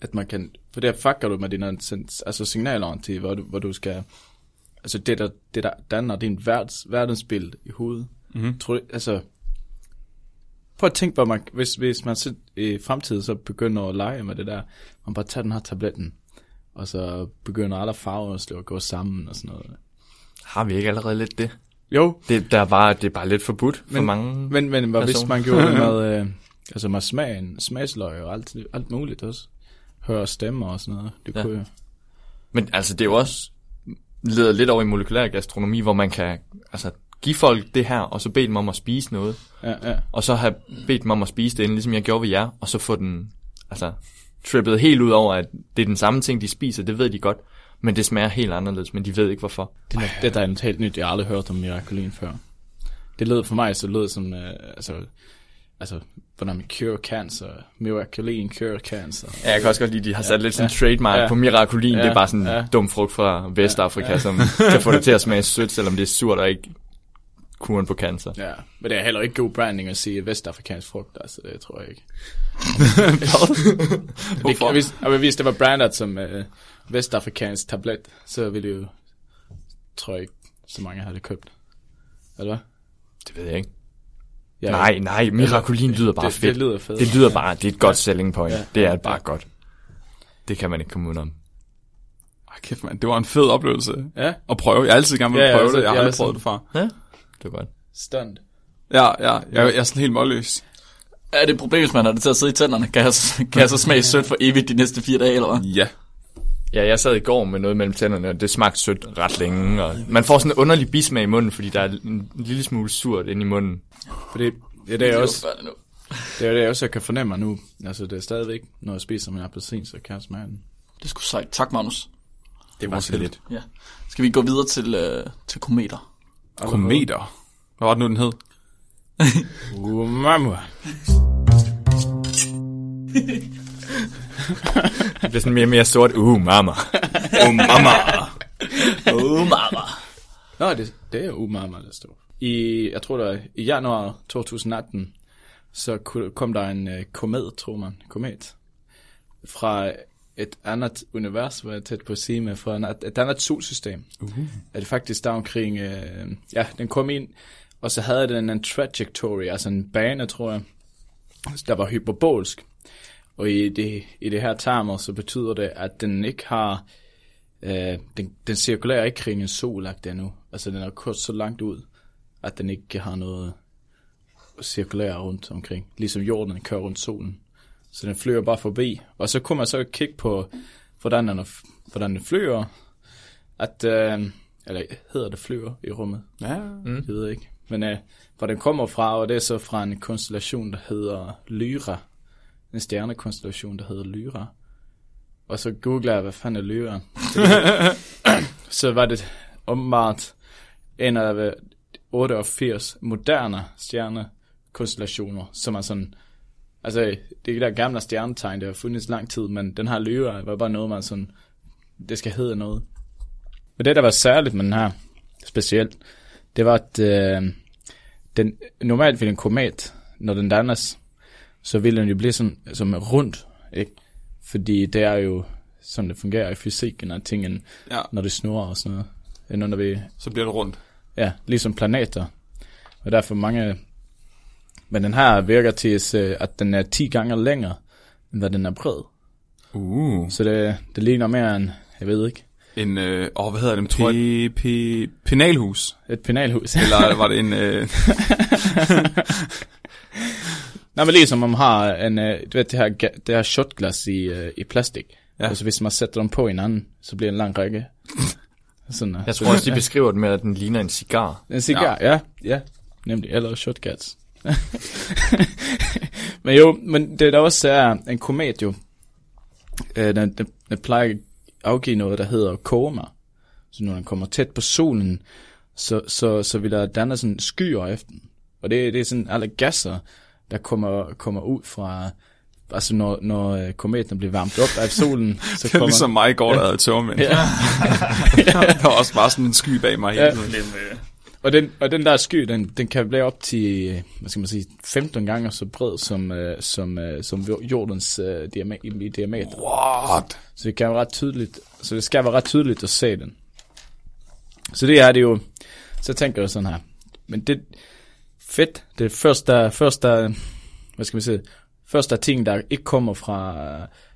at man kan, for der fucker du med dine sens, altså signaler til, hvor du, hvor du skal, altså det der, det der danner din verdens, verdensbild i hovedet. Mm-hmm. Tror du, altså, prøv at tænke på, man, hvis, hvis man så i fremtiden så begynder at lege med det der, man bare tager den her tabletten, og så begynder alle farver at gå sammen og sådan noget. Har vi ikke allerede lidt det? Jo, Det, der er bare, det er bare lidt forbudt for Men- mange. Men, men hvad hvis man gjorde det med, øh, altså med smagen, smagsløg og alt, alt muligt også? Høre stemmer og sådan noget. Det Ja. kunne jo. Men altså, det er jo også leder lidt over i molekylær gastronomi, hvor man kan altså, give folk det her, og så bede dem om at spise noget, Ja, ja. og så have bedt dem om at spise det, inden, ligesom jeg gjorde ved jer, og så få den altså, trippet helt ud over, at det er den samme ting, de spiser, det ved de godt, men det smager helt anderledes, men de ved ikke hvorfor. Det, er, det der er noget helt nyt, jeg har aldrig hørt om Miraculin før. Det lød for mig, så lød som, øh, altså, altså, hvordan man cure cancer, Miraculin cure cancer. Ja, jeg kan også godt lide, at de har sat lidt sådan en ja, trademark ja, på Miraculin. ja, det er bare sådan en ja. dum frugt fra Vestafrika, som kan få det til at smage sødt, selvom det er surt og ikke kuren på cancer. Ja, men det er heller ikke god branding at sige vestafrikansk frugt, altså det tror jeg ikke. Hvorfor? Hvis, og hvis det var brandet som øh, vestafrikansk tablet, så ville det jo, tror jeg ikke, så mange havde det købt. Eller hvad? Det ved jeg ikke. Ja, Nej, nej, Miraculin lyder bare det, fedt. Det lyder fedt. Det lyder bare, det er et godt selling point. Ja. Det er bare godt. Det kan man ikke komme udenom. Ej, kæft, man. Det var en fed oplevelse Ja, at prøve. Jeg har altid gerne vil Ja, ja, prøve altså, det. Jeg har aldrig prøvet det før. Ja, det er godt. stunt. Ja, ja. Jeg, jeg er sådan helt målløs. Er det et problem, hvis man har det til at sidde i tænderne? Kan jeg, kan jeg så smage sødt for evigt de næste fire dage, eller hvad? Ja. Ja, jeg sad i går med noget mellem tænderne, og det smagte sødt ret længe. Og man får sådan en underlig bismag i munden, fordi der er en lille smule surt inde i munden. Fordi, ja, det er også, færdig nu. det er det, jeg også jeg kan fornemme nu. Altså, det er stadigvæk, når jeg spiser min appelsin, så kan jeg smage den. Det er sgu sejt. Tak, Magnus. Det var så lidt. Ja. Skal vi gå videre til, øh, til kometer? Kometer. Hvad var det nu, den hed? Uh, mamma. Det bliver sådan mere og mere sort. Uh, mama. Oh, mama. Oh, mama. Nå, det, det er umama, der står. I, jeg tror, det var i januar 2018, så kom der en uh, komet, tror man, komet, fra et andet univers, hvor jeg tæt på at sige med, fra en, et andet solsystem. Uh. Er det faktisk der omkring, uh, ja, den kom ind, og så havde den en trajectory, altså en bane, tror jeg, der var hyperbolsk. Og i det, i det her termer, så betyder det, at den ikke har, øh, den, den cirkulerer ikke kring en solagt endnu. Altså den er kørt så langt ud, at den ikke har noget at cirkulere rundt omkring. Ligesom jorden den kører rundt solen. Så den flyver bare forbi. Og så kunne man så kigge på, hvordan den, hvordan den flyver. At, øh, eller hedder det flyver i rummet? Ja. Mm. Jeg ved ikke. Men øh, hvor den kommer fra, og det er så fra en konstellation, der hedder Lyra. En stjernekonstellation, der hedder Lyra. Og så googler jeg, hvad fanden er Lyra? så var det åbenbart en af øh, 88 moderne stjernekonstellationer, som er sådan, altså det er der gamle stjernetegn, der har fundet lang tid, men den her Lyra var bare noget, man sådan, det skal hedde noget. Men det, der var særligt med den her, specielt, det var, at øh, den, normalt vil en komet, når den dannes, så vil den jo blive sådan, som rundt, ikke? Fordi det er jo sådan, det fungerer i fysikken, at tingene, Ja. når det snurrer og sådan noget. End når vi, Så bliver det rundt. ja, ligesom planeter. Og derfor mange, men den her virker til, øh, at den er 10 gange længere, end hvad den er bred. Uh. Så det, det ligner mere en, jeg ved ikke, En, øh, åh, hvad hedder det? P- p- penalhus. et penalhus. Eller var det en, øh, Nej, men ligesom man har en, øh, du ved, det her, det her shotglas i, øh, i plastik. Ja. Ja. Altså hvis man sætter dem på hinanden, så bliver det en lang række. Sådan. Jeg tror også, de beskriver det med, at den ligner en cigar. En cigar, ja. ja, ja. Nemlig, eller shotgats. men jo, men det der også er en komet jo. Øh, den, den, den plejer at afgive noget, der hedder koma. Så når den kommer tæt på solen, så, så, så vil der danne sådan skyer efter den. Og det, det er sådan alle gasser, der kommer, kommer ud fra... Altså når, når øh, kometen bliver varmt op af solen, så det er kommer... ligesom mig i går, der havde tørmænd. Ja. der var også bare sådan en sky bag mig hele Ja. tiden. Og den, og den der sky, den, den kan blive op til, øh, hvad skal man sige, 15 gange så bred som, øh, som, øh, som jordens øh, i diameter. What? Så det kan være ret tydeligt, så det skal være ret tydeligt at se den. Så det er det jo, så tænker jeg sådan her. Men det, fedt, det er først der, først der, hvad skal man sige, først der ting, der ikke kommer fra,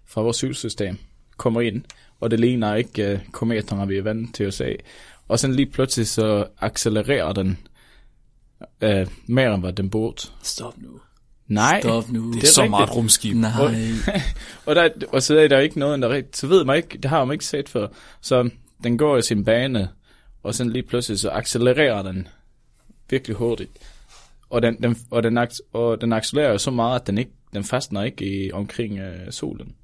fra vores solsystem, kommer ind, og det ligner ikke uh, kometerne, vi er vant til at se. Og så lige pludselig så accelererer den uh, mere, end hvad den burde. Stop nu. Nej, Stop nu. Det er så rigtigt. meget rumskib. Nej. Og, der, og så er der ikke noget, der rigtigt, så ved man ikke, det har man ikke set før. Så den går i sin bane, og så lige pludselig så accelererer den virkelig hurtigt. Og den, den, og den, og den accelererer så meget, at den, ikke, den fastner ikke i, omkring øh, solen.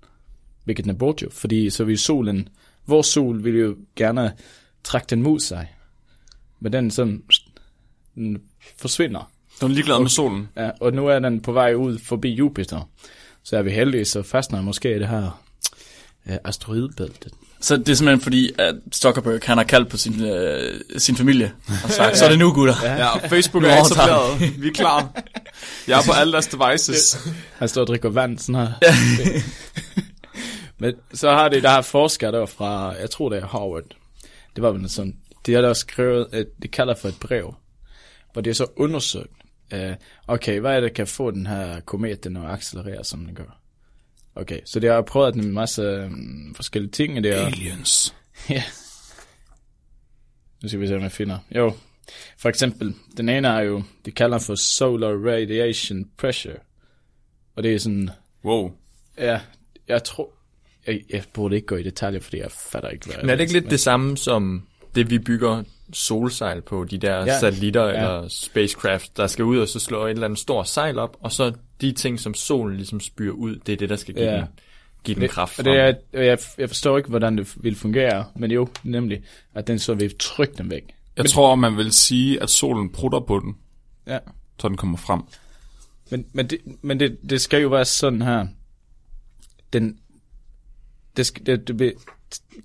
Hvilket den burde jo, fordi så vil solen, vores sol vil jo gerne trække den mod sig. Men den sådan, den forsvinder. Du er ligeglad med solen. Ja, og nu er den på vej ud forbi Jupiter. Så er vi heldige, så fastner måske i det her øh, asteroidebæltet. Så det er simpelthen fordi, at Zuckerberg, han har kaldt på sin, øh, sin familie og sagt, så er det nu, gutter. Ja. Ja, Facebook Nu er etableret. Vi er klar. Jeg er på alle deres devices. Han står og drikker vand sådan her. Men så har det der her forskere der fra, jeg tror det er Harvard. Det var vel sådan, de har der skrevet, at de kalder for et brev. Hvor de har så undersøgt, uh, okay, hvad er det, der kan få den her komet, den at accelerere, som den gør. Okay, så de har prøvet en masse um, forskellige ting, og det er... Aliens. Ja. Nu skal vi se, om jeg finder. Jo, for eksempel, den ene er jo, de kalder for solar radiation pressure. Og det er sådan, Wow. ja, jeg tror, jeg, jeg burde ikke gå i detaljer, fordi jeg fatter ikke, hvad Men er det ikke lidt det samme som det, vi bygger solsejl på, de der Ja. satellitter ja. eller spacecraft, der skal ud og så slå et eller andet stort sejl op, og så de ting, som solen ligesom spyrer ud, det er det, der skal give, Ja. den, give den det, kraft og det er, jeg, jeg forstår ikke, hvordan det vil fungere, men jo, nemlig, at den så vil trykke den væk. Jeg tror, man vil sige, at solen prutter på den, Ja. så den kommer frem. Men, men, det, men det, det skal jo være sådan her, den, det, det, det,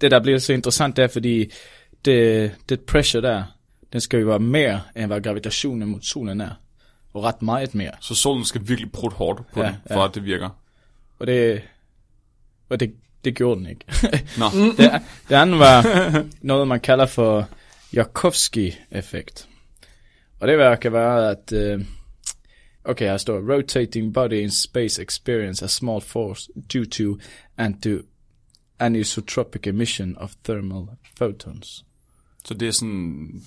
det, der bliver så interessant, det er, fordi det, det pressure der, den skal jo være mere, end hvad gravitationen mod solen er. Og ret meget mere. Så solen skal virkelig prutte hårdt på Ja, den, for ja. at det virker. Og det, og det, det gjorde den ikke. Nå, det, det andet var noget, man kalder for Joukowski-effekt. Og det kan være, at... øh, okay, her står, rotating body in space experience a small force due to and to anisotropic emission of thermal photons. så det er sådan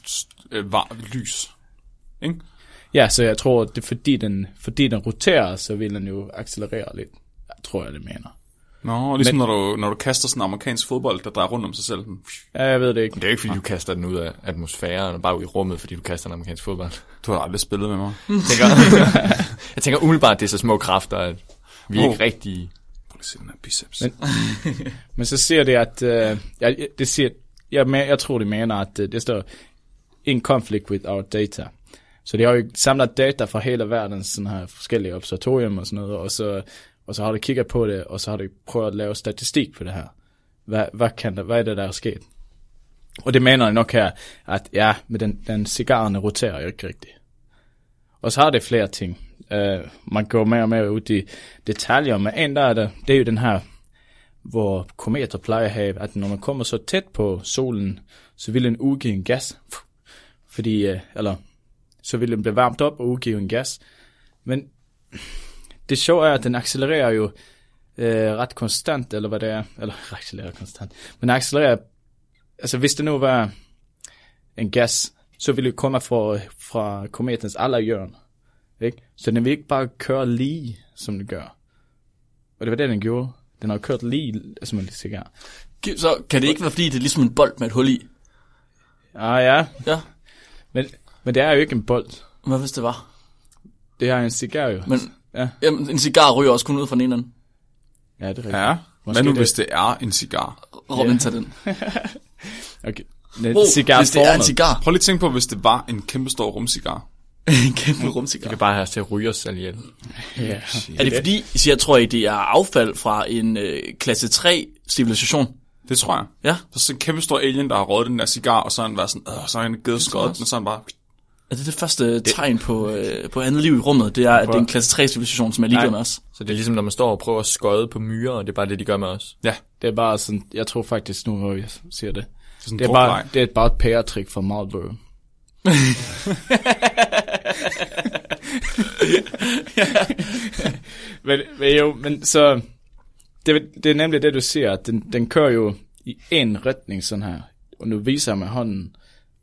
øh, var, lys. Ikke? Ja, så jeg tror, det er fordi den, fordi den roterer, så vil den jo accelerere lidt. Jeg tror jeg, det mener. Nå, ligesom Men- når, du, når du kaster sådan en amerikansk fodbold, der drejer rundt om sig selv. Ja, jeg ved det ikke. Det er jo ikke, fordi du kaster den ud af atmosfæren og bare ud i rummet, fordi du kaster en amerikansk fodbold. Du har aldrig spillet med mig. Jeg tænker, jeg tænker umiddelbart, at det er så små kræfter, at vi er Oh. ikke rigtig... Prøv lige at se den her biceps. Men- Men så siger det, at... Øh, jeg, det siger, jeg, men- jeg tror, det mener, at øh, det står in conflict with our data. Så de har jo samlet data fra hele verden, sådan her forskellige observatorium og sådan noget, og så, og så har de kigget på det, og så har de prøvet at lave statistik på det her. Hvad, hvad, kan der, hvad er det, der er sket? Og det mener jeg nok her, at ja, med den, den cigarerne roterer jo ikke rigtigt. Og så har det flere ting. Uh, man går mere og mere ud i detaljer, men en der er det, det er jo den her hvor kometer plejer at have, at når man kommer så tæt på solen, så vil den udgive en gas. Fordi, uh, eller, så vil den blive varmt op og udgive en gas. Men det sjove er, at den accelererer jo øh, ret konstant, eller hvad det er. Eller accelererer konstant. Men accelererer, altså hvis det nu var en gas, så ville det komme fra, fra kometens alle hjørner. Ikke? Så den vil ikke bare køre lige, som den gør. Og det var det, den gjorde. Den har kørt lige som en cigar. Så kan det ikke være, fordi det er ligesom en bold med et hul i? Ah ja, Ja, men, men det er jo ikke en bold. hvad hvis det var? Det er en cigar jo. Men Ja. jamen, en cigar ryger også kun ud fra den ene ende. Ja, det er rigtigt. Ja, Måske hvad nu det- hvis det er en cigar? Robin, tag den. Okay. Den Oh, cigar hvis det er en cigar. Prøv lige at tænke på, hvis det var en kæmpe stor rumcigar. en kæmpe rumcigar. kan bare have til at ryge os selv ihjel. Ja. Er det fordi, så jeg tror, at det er affald fra en øh, klasse 3 civilisation? Det tror jeg. Ja. Så er sådan en kæmpe stor alien, der har røget den der cigar, og så har han været sådan, øh, så har han givet skåret, men så han bare... Er det det første tegn på, øh, på andet liv i rummet? Det er, at det er en klasse 3 civilisation, som er ligeglad med os. Så det er ligesom, når man står og prøver at skøde på myrer, og det er bare det, de gør med os. Ja, Det er bare sådan, jeg tror faktisk nu, hvor jeg siger det. det er sådan Det er bare, det er bare et pæretrik fra Marlboro. men, men jo, men så, det, det er nemlig det, du siger, at den, den kører jo i en retning sådan her. Og nu viser jeg med hånden,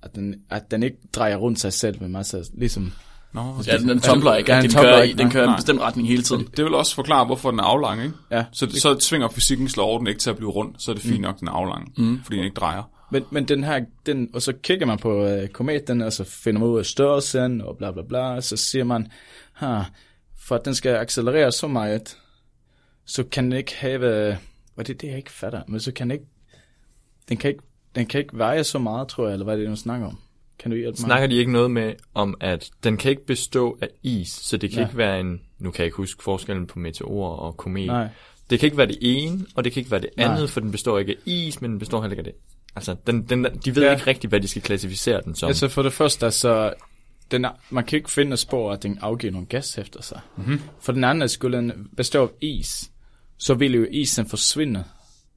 at den, at den ikke drejer rundt sig selv med masser, ligesom, Nå, Ja, den, den tumbler ikke. Ja, Den, den den kører, ikke. den kører i en bestemt retning hele tiden. det vil også forklare, hvorfor den er aflang, ikke? ja. Så, så tvinger fysikkens lov den ikke til at blive rund, så er det fint nok, den er aflang, mm. fordi den ikke drejer. Men, men den her, den, og så kigger man på øh, kometen, og så finder man ud af størrelsen, og bla bla bla, og så siger man, ha, for at den skal accelerere så meget, så kan den ikke have, og det er det, jeg ikke fatter, men så kan den ikke, den kan ikke, den kan ikke veje så meget, tror jeg, eller hvad er det, du snakker om? Kan du hjælpe mig? Snakker de ikke noget med, om at den kan ikke bestå af is, så det kan Ja. ikke være en... Nu kan jeg ikke huske forskellen på meteor og komet. Nej. Det kan ikke være det ene, og det kan ikke være det Nej. andet, for den består ikke af is, men den består heller ikke af det. Altså, den, den, de ved Ja. ikke rigtigt, hvad de skal klassificere den som. Altså for det første, så den er, man kan ikke finde spor, at den afgiver nogle gas efter sig. Mm-hmm. For den anden skulle den bestå af is, så ville jo isen forsvinde.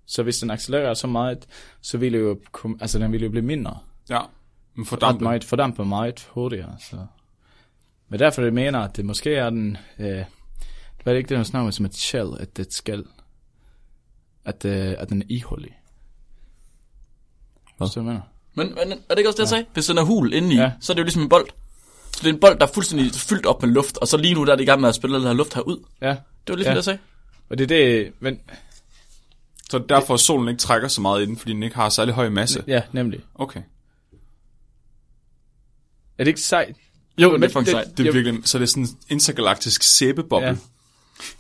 Så hvis den accelererer så meget, så ville jo, kom- altså den ville jo blive mindre. Ja, men Ret fordampe. meget, fordampe meget hurtigere. Så. Men derfor det mener, at det måske er den, øh, hvad er det ikke det, man snakker om som et shell, at det skal, at, øh, at den er ihullig. Hvad? Så mener Men, men er det ikke også det, jeg sagde? Hvis den er hul indeni, Ja. så er det jo ligesom en bold. Så det er en bold, der er fuldstændig fyldt op med luft, og så lige nu der er det i gang med at spille den her luft herud. Ja, Det var ligesom Ja. ja. det, jeg sagde. og det er det, men Så derfor at solen ikke trækker så meget ind, fordi den ikke har særlig høj masse. ja, nemlig. Okay. Er det ikke sejt? Jo, Men det er faktisk det- sejt. Det er Jo. virkelig, så det er sådan en intergalaktisk sæbeboble. Ja.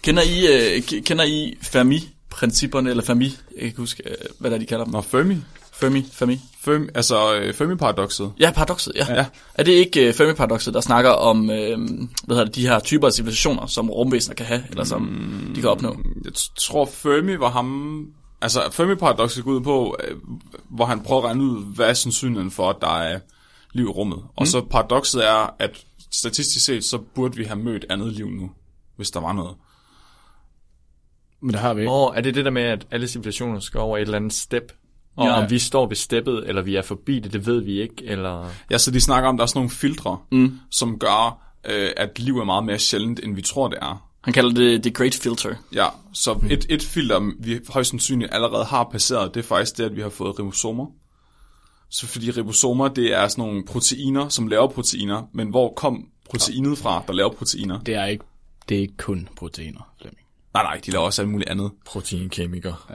Kender I, k- kender I Fermi Fermi-principperne, eller Fermi, jeg kan ikke huske, øh, hvad der de kalder dem. Nå, Fermi. Fermi, Fermi. Fermi altså øh, Fermi-paradokset. Ja, paradokset, ja. Ja. Er det ikke uh, Fermi-paradokset, der snakker om øh, hvad hedder det, de her typer af civilisationer, som rumvæsener kan have, eller som mm, de kan opnå? Jeg t- tror, Fermi var ham... Altså, Fermi-paradokset går ud på, øh, hvor han prøver at regne ud, hvad er sandsynligheden for, at der er liv i rummet. Og Mm. så paradokset er, at statistisk set, så burde vi have mødt andet liv nu, hvis der var noget. Men det har vi ikke. Og er det det der med, at alle civilisationer skal over et eller andet step? Og Ja. om vi står ved steppet, eller vi er forbi det, det ved vi ikke, eller... Ja, så de snakker om, at der er sådan nogle filtre, mm. som gør, øh, at liv er meget mere sjældent, end vi tror, det er. Han kalder det The Great Filter. Ja, så mm. et, et filter, vi højst sandsynligt allerede har passeret, det er faktisk det, at vi har fået ribosomer. Så fordi ribosomer, det er sådan nogle proteiner, som laver proteiner, men hvor kom proteinet fra, der laver proteiner? Det er ikke, det er ikke kun proteiner, Flemming. Nej, nej, de laver også alt muligt andet. Proteinkemiker.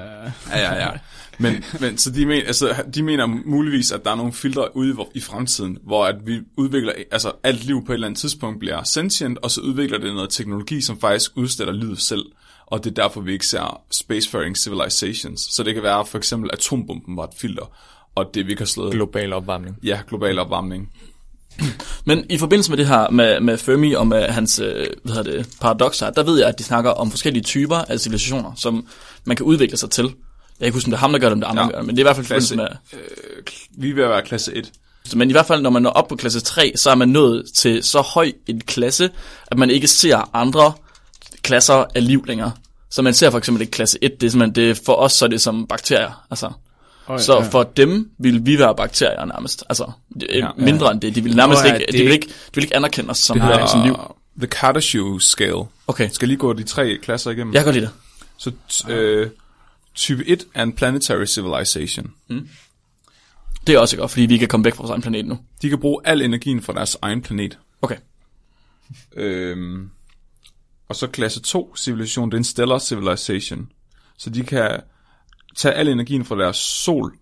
Ja, ja, ja. Men, men så de, men, altså, de mener muligvis, at der er nogle filtre ude i, fremtiden, hvor at vi udvikler, altså alt liv på et eller andet tidspunkt bliver sentient, og så udvikler det noget teknologi, som faktisk udstiller livet selv. Og det er derfor, vi ikke ser spacefaring civilizations. Så det kan være for eksempel atombomben var et filter, og det vi har slået. Global opvarmning. ja, global opvarmning. Men i forbindelse med det her med, med Fermi og med hans øh, hvad hedder det, paradoxer, der ved jeg, at de snakker om forskellige typer af civilisationer, som man kan udvikle sig til. Jeg kan ikke huske, om det er ham, der gør det, om det er andre, Ja. gør det, men det er i hvert fald Klasse. forbindelse med... Øh, vi at være klasse 1. Så, men i hvert fald, når man når op på klasse 3, så er man nået til så høj en klasse, at man ikke ser andre klasser af liv længere. Så man ser for eksempel ikke klasse 1, det er det, for os så er det som bakterier. Altså. Oh, Så for dem vil vi være bakterier nærmest. Altså, Ja. mindre end det. De vil nærmest ja, ikke, de det- vil ikke, de vil ikke anerkende os som, Det øh, som liv. hedder The Kardashew Scale. Okay, Jeg skal lige gå de tre klasser igennem. jeg kan godt lide det. Så t- øh, type 1 er en planetary civilization. Det er også godt, fordi vi kan komme væk fra vores egen planet nu. De kan bruge al energien fra deres egen planet. Okay. Øhm, og så klasse 2 civilisation, det er en stellar civilization. Så de kan tage al energien fra deres sol,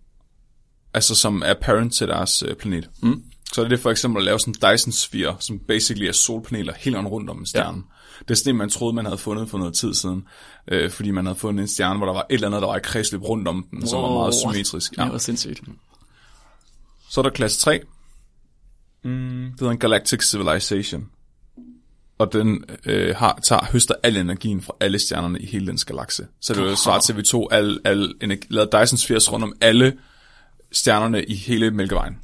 altså som er parent til deres øh, planet. Mm. Så er det for eksempel at lave sådan en Dyson Sphere, som basically er solpaneler helt rundt om en stjerne. Ja. Det er sådan man troede, man havde fundet for noget tid siden, øh, fordi man havde fundet en stjerne, hvor der var et eller andet, der var i kredsløb rundt om den, som var meget symmetrisk. Ja. Det var sindssygt. Så er der klasse 3. Mm, det hedder en Galactic Civilization. Og den øh, har, tager, høster al energien fra alle stjernerne i hele dens galakse. Så det vil svare til, at vi tog al, al energi, lavede Dyson Spheres rundt om alle stjernerne i hele Mælkevejen.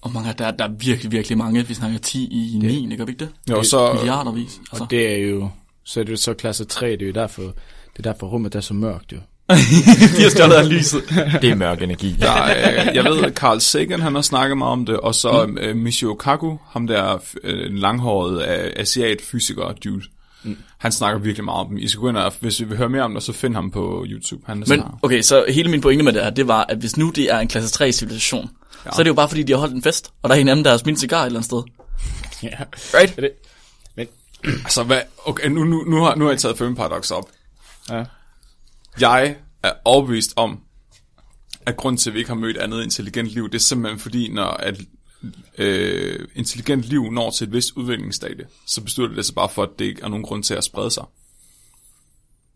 Og mange, der, der er virkelig, virkelig mange. Vi snakker 10 i 9, det, vi ikke det? Jo, så, Milliardervis. Altså. Og det er jo, så er det jo så klasse 3, det er jo derfor, det er derfor rummet er så mørkt jo. De har stjålet af lyset. Det er mørk energi. der, øh, jeg ved, at Carl Sagan, han har snakket meget om det, og så mm. øh, Michio Kaku, ham der øh, en langhåret øh, asiat-fysiker dude. Mm. Han snakker virkelig meget om dem. I skal gå ind og, hvis vi vil høre mere om det, så find ham på YouTube. Han er Men okay, så hele min pointe med det her, det var, at hvis nu det er en klasse 3 civilisation, ja. så er det jo bare fordi, de har holdt en fest, og der er en anden, der har smidt cigar et eller andet sted. Ja. Right? Er det, men, Altså, hvad, okay, nu, nu, nu, har, nu har jeg taget Fermi Paradox op. ja. Jeg er overbevist om, at grunden til, at vi ikke har mødt andet intelligent liv, det er simpelthen fordi, når at, øh, intelligent liv når til et vist udviklingsstadie, så beslutter det sig bare for, at det ikke er nogen grund til at sprede sig.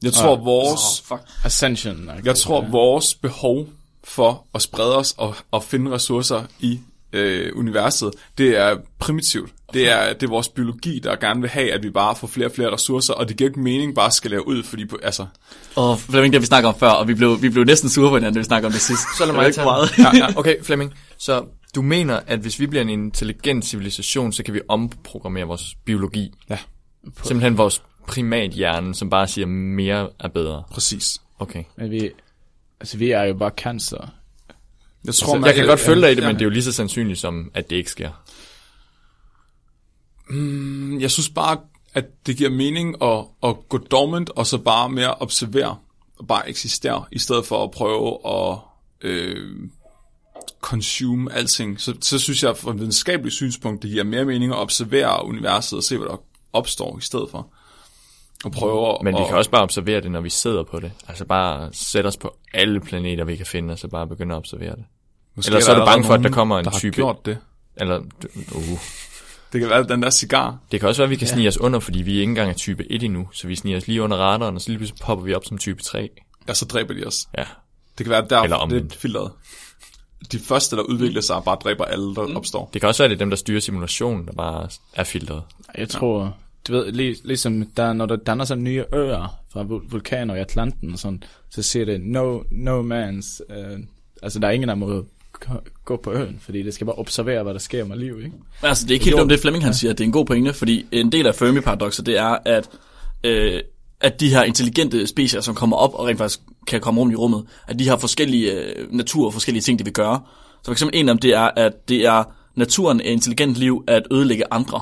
Jeg tror, Ah. vores, fuck. Ascension. jeg tror, vores behov for at sprede os og, og finde ressourcer i øh, universet, det er primitivt. Det er, det er vores biologi, der gerne vil have, at vi bare får flere og flere ressourcer, og det giver ikke mening bare at skal lave ud, fordi altså, Og Flemming, det vi snakket om før, og vi blev, vi blev næsten sure på hinanden, da vi snakkede om det sidst. Så lad mig ikke meget. ja, ja. Okay, Flemming. Så du mener, at hvis vi bliver en intelligent civilisation, så kan vi omprogrammere vores biologi? Ja. Simpelthen vores primathjerne, som bare siger, mere er bedre. præcis. Okay. Men vi, altså vi er jo bare cancer. Jeg tror, Så jeg kan godt følge dig i det, men det er jo lige så sandsynligt som, at det ikke sker. Jeg synes bare, at det giver mening at, at gå dormant, og så bare mere observere, og bare eksistere, i stedet for at prøve at øh, consume alting. Så, så synes jeg, fra et videnskabeligt synspunkt, det giver mere mening at observere universet og se, hvad der opstår i stedet for. Og prøve at... Men vi kan også bare observere det, når vi sidder på det. Altså bare sætte os på alle planeter, vi kan finde, og så bare begynde at observere det. Måske Eller så er du der bange for, at der kommer en der har type- gjort det. Eller, uh, Det kan være den der cigar. Det kan også være, at vi kan ja. snige os under, fordi vi ikke engang er type 1 endnu. Så vi sniger os lige under radaren, og så lige pludselig popper vi op som type 3. Ja, så dræber de os. Ja. Det kan være der, Eller det er filteret. De første, der udvikler sig, bare dræber alle, der opstår. Det kan også være, at det er dem, der styrer simulationen, der bare er filtret. Jeg tror, du ved, lig, ligesom der, når der danner sig nye øer fra vul- vulkaner i Atlanten og sådan, så siger det, no, no man's, øh, altså der er ingen, der må gå- på øen, fordi det skal bare observere, hvad der sker med liv, ikke? Altså, det er ikke helt dumt, det Flemming han siger, at det er en god pointe, fordi en del af Fermi-paradokset, det er, at, øh, at de her intelligente species, som kommer op og rent faktisk kan komme rundt i rummet, at de har forskellige øh, natur og forskellige ting, de vil gøre. Så for eksempel en af dem, det er, at det er naturen af intelligent liv at ødelægge andre.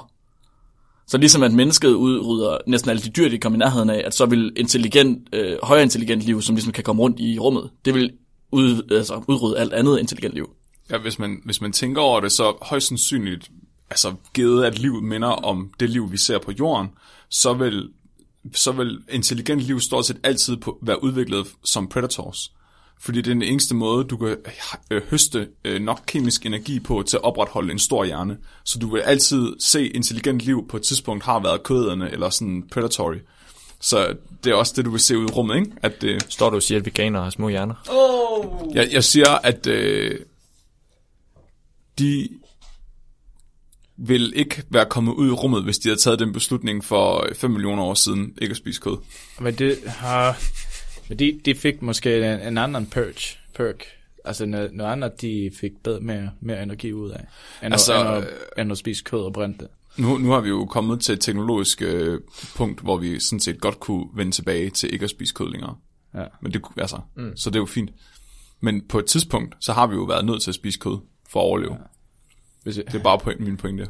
Så ligesom at mennesket udrydder næsten alle de dyr, de kommer i nærheden af, at så vil intelligent, øh, højere intelligent liv, som ligesom kan komme rundt i rummet, det vil ud, altså, udrydde alt andet intelligent liv. Ja, hvis man, hvis man tænker over det, så højst sandsynligt, altså givet at livet minder om det liv, vi ser på jorden, så vil, så vil intelligent liv stort set altid på, være udviklet som predators. Fordi det er den eneste måde, du kan øh, høste øh, nok kemisk energi på til at opretholde en stor hjerne. Så du vil altid se intelligent liv på et tidspunkt har været køderne eller sådan predatory. Så det er også det, du vil se ud i rummet, ikke? At, øh, Står du og siger, at veganere har små hjerner? jeg, jeg siger, at øh, de vil ikke være kommet ud i rummet, hvis de havde taget den beslutning for 5 millioner år siden, ikke at spise kød. Men det har... Men de, de fik måske en, en anden perk, perk. Altså noget, noget andet, de fik bedre, mere, mere energi ud af, end, Altså, at, end, øh, at, end at spise kød og brænde det. Nu, nu har vi jo kommet til et teknologisk øh, punkt, hvor vi sådan set godt kunne vende tilbage til ikke at spise kød længere. Ja. Men det, kunne- altså, mm. Så det er jo fint. Men på et tidspunkt, så har vi jo været nødt til at spise kød for at overleve. Ja. Hvis vi, Det er bare point, min pointe.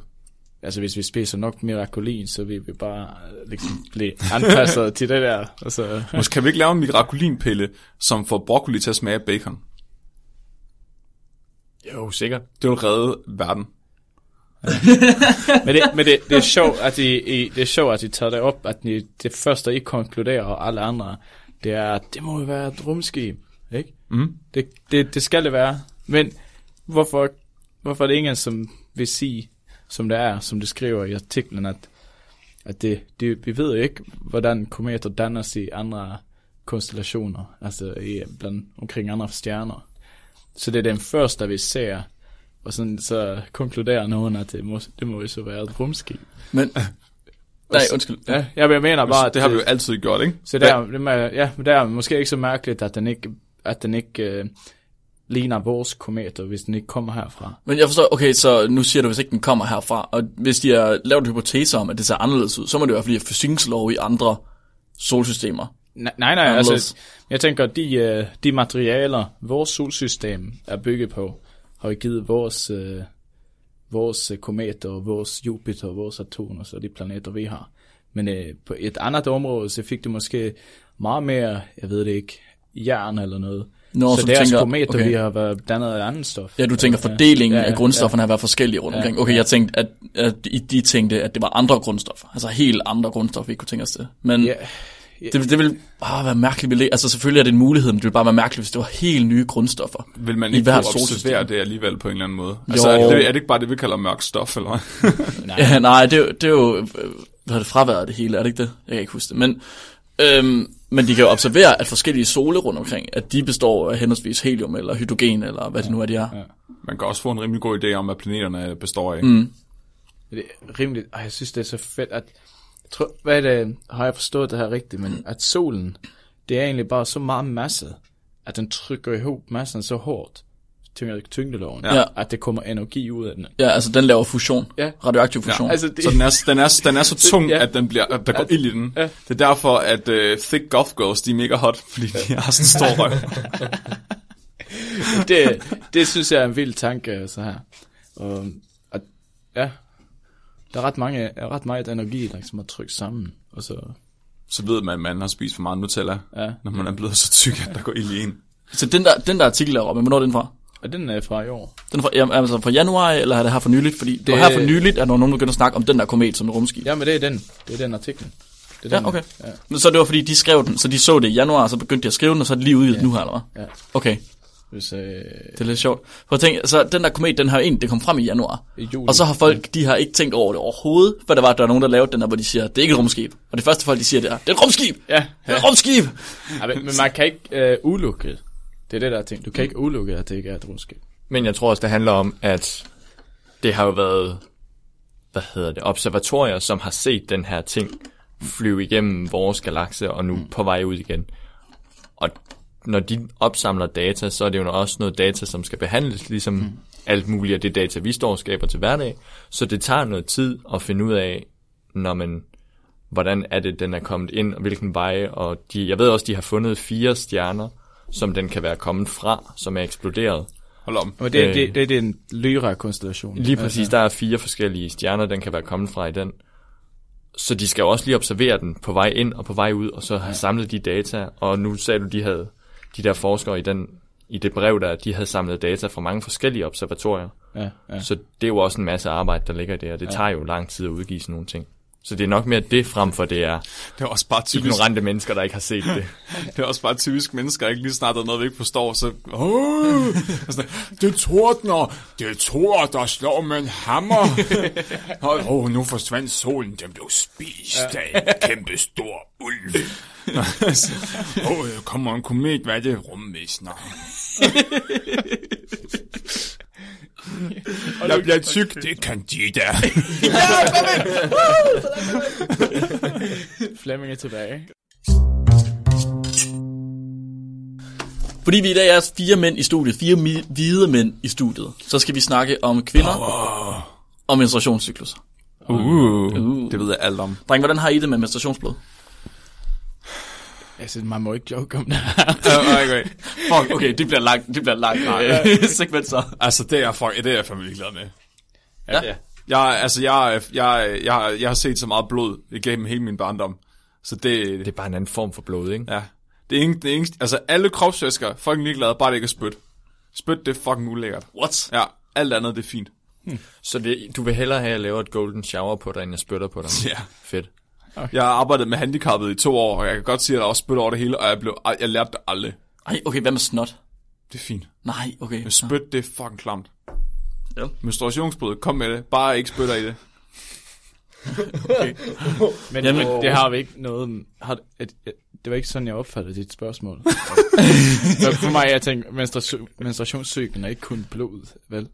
altså hvis vi spiser nok mirakulin, så vil vi bare øh, ligesom blive anpasset til det der. Altså, Måske kan vi ikke lave en mirakulinpille, som får broccoli til at smage bacon. Jo, sikkert. Det vil redde verden. Men det, men det, det, er sjovt, at I, I, det er sjovt, at I tager det op, at I, det første, I konkluderer, og alle andre, det er, at det må jo være et rumskib, ikke? Mm. Det, det, det skal det være. Men hvorfor, hvorfor er det ingen, som vil sige, som det er, som det skriver i artiklen, at, at det, det, vi ved jo ikke, hvordan kometer dannes i andre konstellationer, altså i, blandt, omkring andre stjerner. Så det er den første, vi ser, og sådan, så konkluderer nogen, at det må, det må jo så være et rumskib. Men, nej, undskyld. Ja, jeg mener bare, at det har vi jo altid gjort, ikke? så der, det med, ja, men det er måske ikke så mærkeligt, at den ikke, at den ikke øh, ligner vores kometer, hvis den ikke kommer herfra. Men jeg forstår, okay, så nu siger du, hvis ikke den kommer herfra, og hvis de har lavet en hypotese om, at det ser anderledes ud, så må det jo være, fordi fysikslov i andre solsystemer. Nej, nej, nej altså, jeg tænker, de, øh, de materialer, vores solsystem er bygget på, har givet vores, øh, vores øh, kometer, og vores Jupiter, og vores Saturn, og så de planeter, vi har. Men øh, på et andet område, så fik det måske meget mere, jeg ved det ikke, jern eller noget. Nå, så så du deres tænker- kometer, okay. vi har været dannet af andet stof. Ja, du tænker Ja, fordelingen ja, af ja, grundstofferne har været forskellige rundt Ja, omkring. Okay, ja. jeg tænkte, at, at de, tænkte, at det var andre grundstoffer. Altså helt andre grundstoffer, vi kunne tænke os til. Men Ja, det, det vil bare være mærkeligt. vi læ- Altså selvfølgelig er det en mulighed, men det vil bare være mærkeligt, hvis det var helt nye grundstoffer. Vil man ikke kunne observere det alligevel på en eller anden måde? Altså, Jo. er det, er det ikke bare det, vi kalder mørk stof, eller nej. Ja, nej, det, er jo- det er jo hvad er det, fraværet det hele, er det ikke det? Jeg kan ikke huske det. Men, øhm, men de kan jo observere, at forskellige sole rundt omkring, at de består af henholdsvis helium eller hydrogen, eller hvad det nu er, de er. Ja. Man kan også få en rimelig god idé om, hvad planeterne består af. Mm. Det er rimeligt. Ej, jeg synes, det er så fedt, at... Jeg tror, hvad det, har jeg forstået det her rigtigt, men at solen, det er egentlig bare så meget masse, at den trykker ihop massen så hårdt, tyngde, tyngdeloven, Ja. at det kommer energi ud af den. Ja, altså den laver fusion. Ja. Radioaktiv fusion. Ja, altså det, Så den er, den er, den er så tung, Ja. at, den bliver, at der går Ja. ild i den. Ja. Det er derfor, at uh, thick golf girls, de er mega hot, fordi de har sådan en stor røv. det, det synes jeg er en vild tanke, så her. Og, at, ja, der er ret, mange, er ret meget energi, der ligesom er trykt sammen, og så, Så ved man, at man har spist for meget Nutella, ja. når man er blevet så tyk, at der går ild i en. Så den der, den der artikel der, Robin, hvornår er den fra? Og den er fra i år. Den er fra, jamen, altså fra januar, eller er det her for nyligt? Fordi det, Det- var her for nyligt, at når nogen begynder at snakke om den der komet som rumskib. Ja, men det er den. Det er den artikel. Det er Ja, den, okay. Ja, Men Så det var fordi, de skrev den, så de så det i januar, og så begyndte de at skrive den, og så er det lige udgivet Ja. nu her, eller hvad? ja. Okay. Hvis, øh, Det er lidt sjovt. For at tænke, så den der komet, den har egentlig, det kom frem i januar. I juli. Og så har folk, de har ikke tænkt over det overhovedet, for der var, der var nogen, der lavede den der, hvor de siger, det er ikke et rumskib. Og det første folk, de siger, det er, det er et rumskib! Ja, Det er et rumskib! ja men, men man kan ikke øh, udelukke det. Det er det, der er ting. Du kan ikke udelukke, at det ikke er et rumskib. Men jeg tror også, det handler om, at det har jo været, hvad hedder det, observatorier, som har set den her ting flyve igennem vores galakse og nu på vej ud igen. Og når de opsamler data, så er det jo også noget data, som skal behandles, ligesom mm. alt muligt af det data, vi står og skaber til hverdag. Så det tager noget tid at finde ud af, når man, hvordan er det, den er kommet ind, og hvilken vej. Og de, jeg ved også, de har fundet fire stjerner, som den kan være kommet fra, som er eksploderet. Hold om. Og det, Øh. det, det, det er en Lyra-konstellation. Lige præcis, der er fire forskellige stjerner, den kan være kommet fra i den. Så de skal jo også lige observere den på vej ind og på vej ud, og så have samlet de data. Og nu sagde du, de havde de der forskere i, den, i det brev der, de havde samlet data fra mange forskellige observatorier. Ja, ja. Så det er jo også en masse arbejde, der ligger der, og det tager jo lang tid at udgive sådan nogle ting. Så det er nok mere det frem for det er Det er også bare typisk, ignorante mennesker, der ikke har set det. det er også bare typisk mennesker, ikke lige snart der er noget, vi ikke forstår, så... Oh, sådan, det tordner, det tror, der slår med en hammer. Åh, oh, nu forsvandt solen, den blev spist af en kæmpe stor ulv. Åh, oh, kommer en komet, hvad er det? Rumvæsner. Jeg bliver tyk, det kan de da. Flemming er tilbage. Fordi vi i dag er fire mænd i studiet, fire mi- hvide mænd i studiet, så skal vi snakke om kvinder og menstruationscyklus. Uh, Uh. det ved jeg alt om. Dreng, hvordan har I det med menstruationsblod? Altså, man må ikke joke om det her. Okay. Fuck, okay, det bliver langt, det bliver langt øh, segment så. Altså, det er jeg, fuck, det er jeg fandme glad med. Ja. Ja. Jeg, altså, jeg, jeg, jeg, jeg har set så meget blod igennem hele min barndom. Så det, Det er bare en anden form for blod, ikke? ja. Det er ingen, det er ingen, altså alle kropsvæsker, fucking ligeglade, bare det ikke er spyt. Spyt, det er fucking ulækkert. What? Ja, alt andet, det er fint. Så det, du vil hellere have, at jeg laver et golden shower på dig, end jeg spytter på dig? Ja. Fedt. Jeg har arbejdet med handicappede i to år, og jeg kan godt sige, at der er også spyt over det hele, og jeg, blev, jeg lærte det aldrig. Ej, okay, hvad med snot? Det er fint. Nej, okay. Men spyt, det er fucking klamt. Ja. Menstruationsblod, kom med det. Bare ikke spytter i det. Men Jamen- det har vi ikke noget... Har, et, et, det var ikke sådan, jeg opfattede dit spørgsmål. Så for mig, jeg tænker, menstration, menstruationscyklen er ikke kun blod, vel?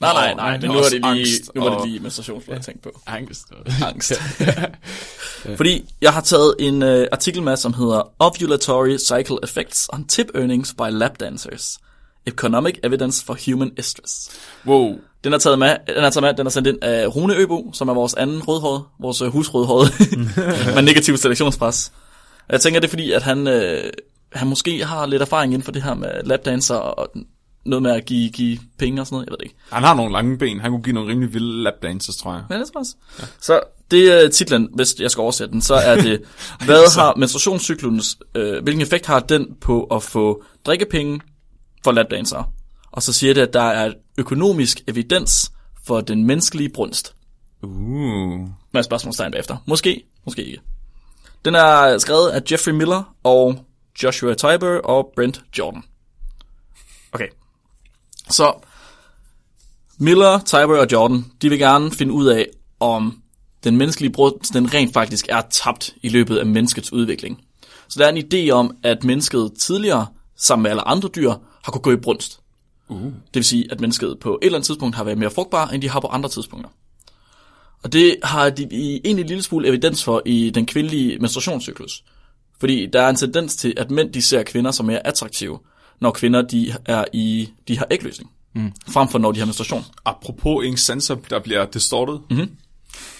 Nej, nej, nej, det men er nu også det lige, nu var det lige menstruationsblod, jeg tænkte på. Angst. Angst. Fordi jeg har taget en uh, artikel med, som hedder Ovulatory Cycle Effects on Tip Earnings by Lap Dancers. Economic Evidence for Human Estrus. Wow. Den er taget med, den er taget med, den er sendt ind af Rune Øbo, som er vores anden rødhårede, vores øh, husrødhårede, med negativ selektionspres. Jeg tænker, det er fordi, at han, øh, han måske har lidt erfaring inden for det her med lapdancer og noget med at give, give penge og sådan noget, jeg ved det ikke. Han har nogle lange ben. Han kunne give nogle rimelig vilde lapdances, tror jeg. Men det tror jeg også. Ja. Så det er titlen, hvis jeg skal oversætte den, så er det, hvad har menstruationscyklens, øh, hvilken effekt har den på at få drikkepenge for lapdansere? Og så siger det, at der er økonomisk evidens for den menneskelige brunst. Uh. Med spørgsmålstegn bagefter. Måske, måske ikke. Den er skrevet af Jeffrey Miller og Joshua Tiber og Brent Jordan. Okay. Så Miller, Tiber og Jordan, de vil gerne finde ud af, om den menneskelige brunst, den rent faktisk er tabt i løbet af menneskets udvikling. Så der er en idé om, at mennesket tidligere, sammen med alle andre dyr, har kunne gå i brunst. Uh. Det vil sige, at mennesket på et eller andet tidspunkt har været mere frugtbar, end de har på andre tidspunkter. Og det har de i egentlig en lille smule evidens for i den kvindelige menstruationscyklus. Fordi der er en tendens til, at mænd de ser kvinder som mere attraktive, når kvinder de er i de har ægløsning. Mm. Frem for når de har menstruation. Apropos ingen sensor, der bliver distorted. Mm-hmm.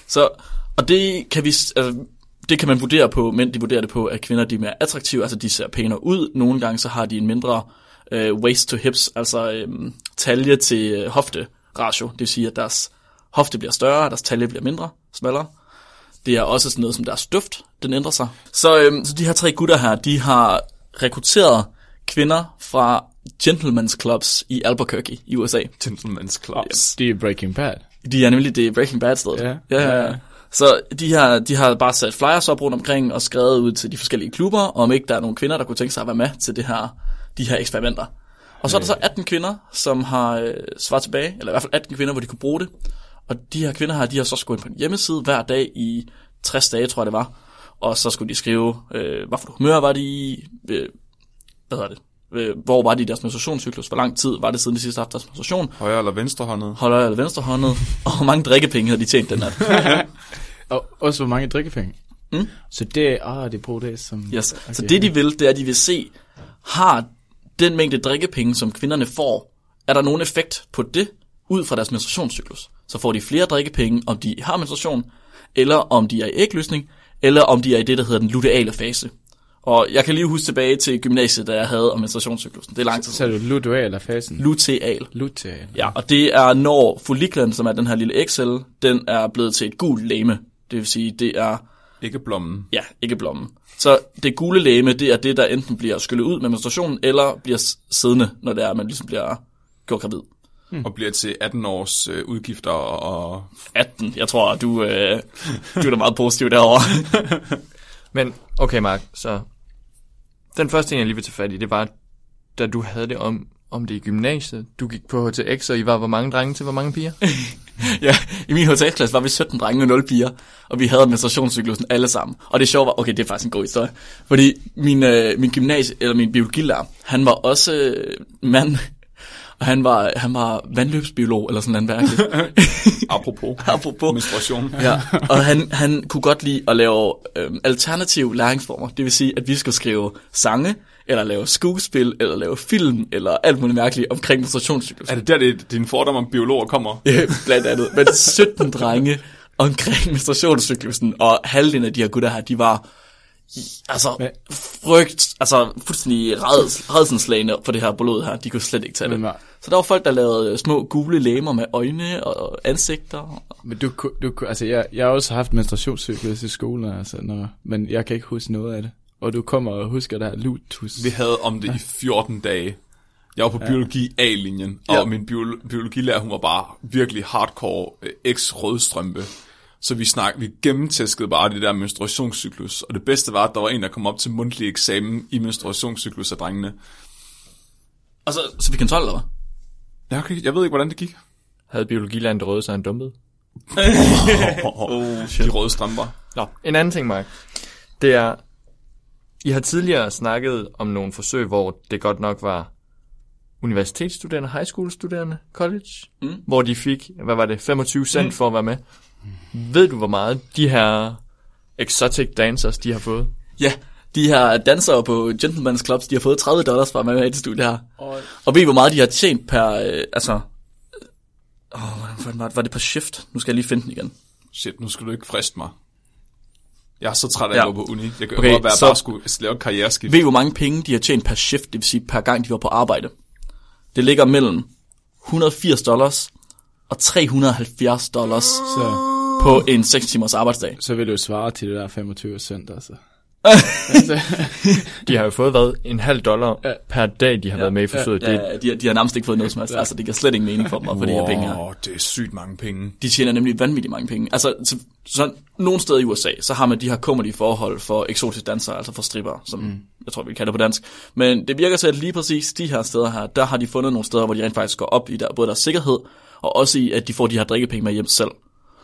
Så, og det kan vi, altså, det kan man vurdere på, mænd de vurderer det på, at kvinder de er mere attraktive, altså de ser pænere ud. Nogle gange så har de en mindre øh, waist to hips, altså øh, talje til øh, hofte ratio. Det vil sige, at deres hofte bliver større, deres talje bliver mindre, smallere. Det er også sådan noget som deres duft, den ændrer sig. Så, øh, så de her tre gutter her, de har rekrutteret kvinder fra gentlemen's clubs i Albuquerque i USA. Gentleman's Club. Yes. Det er Breaking Bad. De er nemlig det Breaking Bad sted. Ja. ja, ja. ja. Så de har, de har bare sat flyers op rundt omkring og skrevet ud til de forskellige klubber, om ikke der er nogen kvinder, der kunne tænke sig at være med til det her, de her eksperimenter. Og så er der så 18 kvinder, som har øh, svaret tilbage, eller i hvert fald 18 kvinder, hvor de kunne bruge det. Og de her kvinder her, de har så skulle ind på en hjemmeside hver dag i 60 dage, tror jeg det var. Og så skulle de skrive, øh, hvad for humør var de i, øh, hvad hedder det, øh, hvor var de i deres menstruationscyklus, hvor lang tid var det siden de sidste haft deres menstruation, Højre eller venstre håndet? højre eller venstre håndet, og hvor mange drikkepenge havde de tjent den nat. Og også hvor mange drikkepenge. Mm. Så det, ah, det bruger det som... Yes. Okay. Så det de vil, det er, at de vil se, har den mængde drikkepenge, som kvinderne får, er der nogen effekt på det, ud fra deres menstruationscyklus? Så får de flere drikkepenge, om de har menstruation, eller om de er i ægløsning, eller om de er i det, der hedder den luteale fase. Og jeg kan lige huske tilbage til gymnasiet, da jeg havde om menstruationscyklusen. Det er lang tid Så er det luteal eller fasen? Luteal. Luteal. Ja, og det er når folliklen, som er den her lille ægcelle, den er blevet til et gult læme. Det vil sige, det er Ikke blommen. Ja, ikke blommen. Så det gule læme, det er det, der enten bliver skyllet ud med menstruationen, eller bliver siddende, når det er, at man ligesom bliver gjort gravid. Og bliver til 18 års øh, udgifter og... 18, jeg tror, du, øh, du er da meget positiv derovre. Men, okay Mark, så den første ting, jeg lige vil tage fat i, det var, da du havde det om, om det i gymnasiet. Du gik på HTX, og I var hvor mange drenge til hvor mange piger? ja, i min HTX-klasse var vi 17 drenge og 0 piger, og vi havde menstruationscyklusen alle sammen. Og det sjove var, okay, det er faktisk en god historie, fordi min, øh, min gymnasie, eller min biologilærer, han var også øh, mand, og han var, han var vandløbsbiolog, eller sådan noget mærkeligt. Apropos Apropos. menstruation. Ja, og han, han kunne godt lide at lave øhm, alternative læringsformer. Det vil sige, at vi skulle skrive sange, eller lave skuespil, eller lave film, eller alt muligt mærkeligt omkring menstruationscyklus. Er det der, det, din fordom om biologer kommer? Øh, Blandt andet. Men 17 drenge omkring menstruationscyklusen, og halvdelen af de her gutter her, de var altså Men- frygt, altså fuldstændig reds, redsenslagende for det her blod her. De kunne slet ikke tage det. Men, Så der var folk, der lavede øh, små gule læmer med øjne og ansigter. men du, du, altså jeg, jeg har også haft menstruationscyklus i skolen, altså, når, men jeg kan ikke huske noget af det. Og du kommer og husker der lutus. Vi havde om det i 14 dage. Jeg var på biologi A-linjen, og Ja. min biolo- biologilærer, hun var bare virkelig hardcore øh, ex-rødstrømpe. Så vi snak, vi gennemtæskede bare det der menstruationscyklus. Og det bedste var, at der var en, der kom op til mundtlig eksamen i menstruationscyklus af drengene. Og så, så vi kan 12, eller hvad? Jeg, kan, jeg ved ikke, hvordan det gik. Havde biologiland røde, så han dumpede? Oh, de røde strømper. Nå, en anden ting, Mark. Det er, I har tidligere snakket om nogle forsøg, hvor det godt nok var universitetsstuderende, high school studerende, college, Mm. hvor de fik, hvad var det, 25 cent mm. for at være med. Ved du, hvor meget de her exotic dancers, de har fået? Ja, de her dansere på Gentleman's Clubs, de har fået 30 dollars for at være med i det studie her. Og, Og ved I, hvor meget de har tjent per, øh, altså... Åh, hvordan fanden var det? Var det per shift? Nu skal jeg lige finde den igen. Shit, nu skal du ikke friste mig. Jeg er så træt af Ja. at gå på uni. Jeg kan Okay, godt være, så- bare skulle lave et karriereskift. Ved I, hvor mange penge de har tjent per shift, det vil sige per gang, de var på arbejde? Det ligger mellem 180 dollars og 370 dollars så, på en 6 timers arbejdsdag. så vil det jo svare til det der 25 cent, altså. De har jo fået, hvad, en halv dollar Ja. per dag, de har været med i forsøget. Ja, Det, ja, de, har- de har nærmest ikke fået noget som helst. Altså, det giver slet ingen mening for dem at få de her penge her. Wow, det er sygt mange penge. De tjener nemlig vanvittigt mange penge. Altså, så, så nogle steder i USA, så har man de her kummerlige forhold for eksotiske dansere, altså for stripper, som mm. jeg tror, vi kalder det på dansk. Men det virker til, at lige præcis de her steder her, der har de fundet nogle steder, hvor de rent faktisk går op i der, både deres sikkerhed, og også i, at de får de her drikkepenge med hjem selv.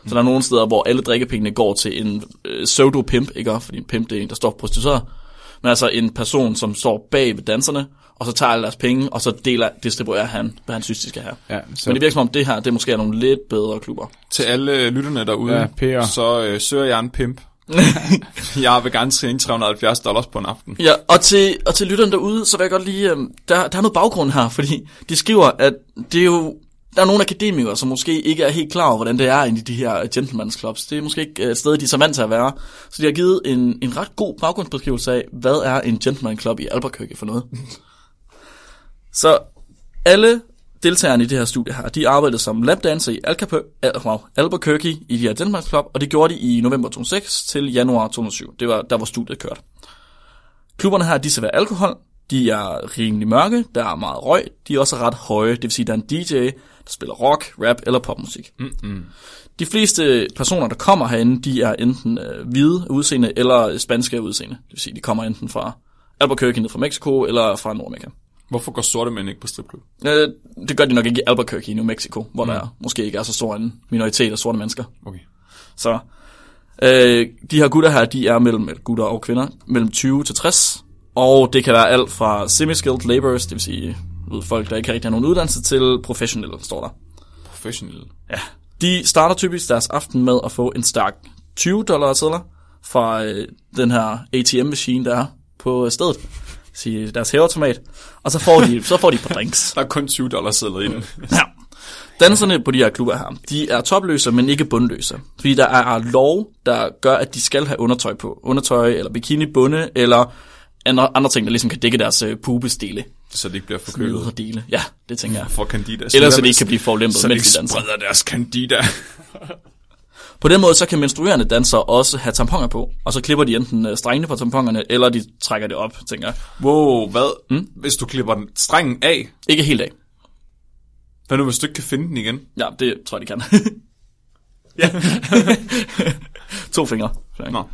Så der er nogle steder, hvor alle drikkepengene går til en øh, pseudo-pimp, ikke? Fordi en pimp, det er en, der står prostitueret. Men altså en person, som står bag ved danserne, og så tager alle deres penge, og så deler, distribuerer han, hvad han synes, de skal have. Ja, så, Men det virker som om, det her, det måske er nogle lidt bedre klubber. Til alle lytterne derude, Ja, så øh, søger jeg en pimp. jeg vil gerne tjene 370 dollars på en aften. Ja, og til, og til lytteren derude, så vil jeg godt lige, øhm, der, der er noget baggrund her, fordi de skriver, at det er jo, der er nogle akademikere, som måske ikke er helt klar over, hvordan det er inde i de her gentleman's clubs. Det er måske ikke øh, et sted, de er så vant til at være. Så de har givet en, en ret god baggrundsbeskrivelse af, hvad er en gentleman club i Albuquerque for noget. så alle deltagerne i det her studie her, de arbejdede som lapdancer i Alcapu- Al- wow, Albuquerque i de her gentleman's club, og det gjorde de i november 2006 til januar 2007. Det var der, hvor studiet kørte. Klubberne her, de serverer alkohol, de er rimelig mørke, der er meget røg, de er også ret høje, det vil sige, der er en DJ, spiller rock, rap eller popmusik. Mm-mm. De fleste personer, der kommer herinde, de er enten øh, hvide udseende eller spanske udseende. Det vil sige, de kommer enten fra Albuquerque ned fra Mexico eller fra Nordamerika. Hvorfor går sorte mænd ikke på stripklub? Øh, det gør de nok ikke i Albuquerque i New Mexico, hvor mm. der måske ikke er så stor en minoritet af sorte mennesker. Okay. Så øh, de her gutter her, de er mellem gutter og kvinder, mellem 20 til 60. Og det kan være alt fra semi-skilled laborers, det vil sige ved folk, der ikke rigtig har nogen uddannelse, til professionelle, står der. Professional. Ja. De starter typisk deres aften med at få en stærk 20 dollar sedler fra øh, den her ATM-maskine, der er på stedet. Sige deres hæveautomat. Og så får de, så får de par drinks. Der er kun 20 dollars sædler i den. Ja. Danserne på de her klubber her, de er topløse, men ikke bundløse. Fordi der er lov, der gør, at de skal have undertøj på. Undertøj, eller bikini, bunde, eller andre, andre ting, der ligesom kan dække deres øh, pubesdele. Så de ikke bliver forkølet. Ydre dele. Ja, det tænker jeg. For candida. Ellers så de ikke kan blive forlæmpet, så de mens de danser. spreder deres candida. På den måde, så kan menstruerende dansere også have tamponer på, og så klipper de enten øh, strengene på tamponerne, eller de trækker det op, tænker jeg. Wow, hvad? Mm? Hvis du klipper den strengen af, Ikke helt af. hvad nu hvis du ikke kan finde den igen? Ja, det tror jeg, de kan. ja. to fingre. Nå.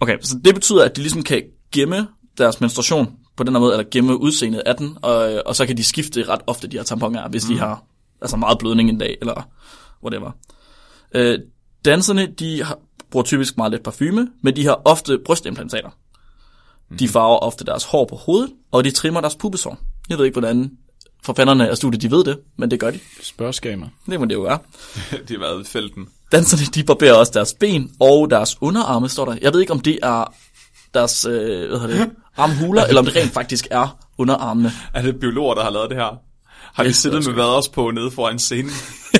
Okay, så det betyder, at de ligesom kan gemme deres menstruation på den her måde, eller gemme udseendet af den, og, og så kan de skifte ret ofte, de her tamponer, hvis mm. de har altså meget blødning en dag, eller whatever. Øh, danserne, de har, bruger typisk meget lidt parfume, men de har ofte brystimplantater. Mm. De farver ofte deres hår på hovedet, og de trimmer deres pubesår. Jeg ved ikke, hvordan forfanderne af studiet, de ved det, men det gør de. Spørgskamer. Det må det jo være. de har været i felten. Danserne, de barberer også deres ben og deres underarme, står der. Jeg ved ikke, om det er deres øh, hvad hedder det, armhuler, eller om det rent faktisk er underarmene. Er det biologer, der har lavet det her? Har de Det siddet med vaders på nede foran scenen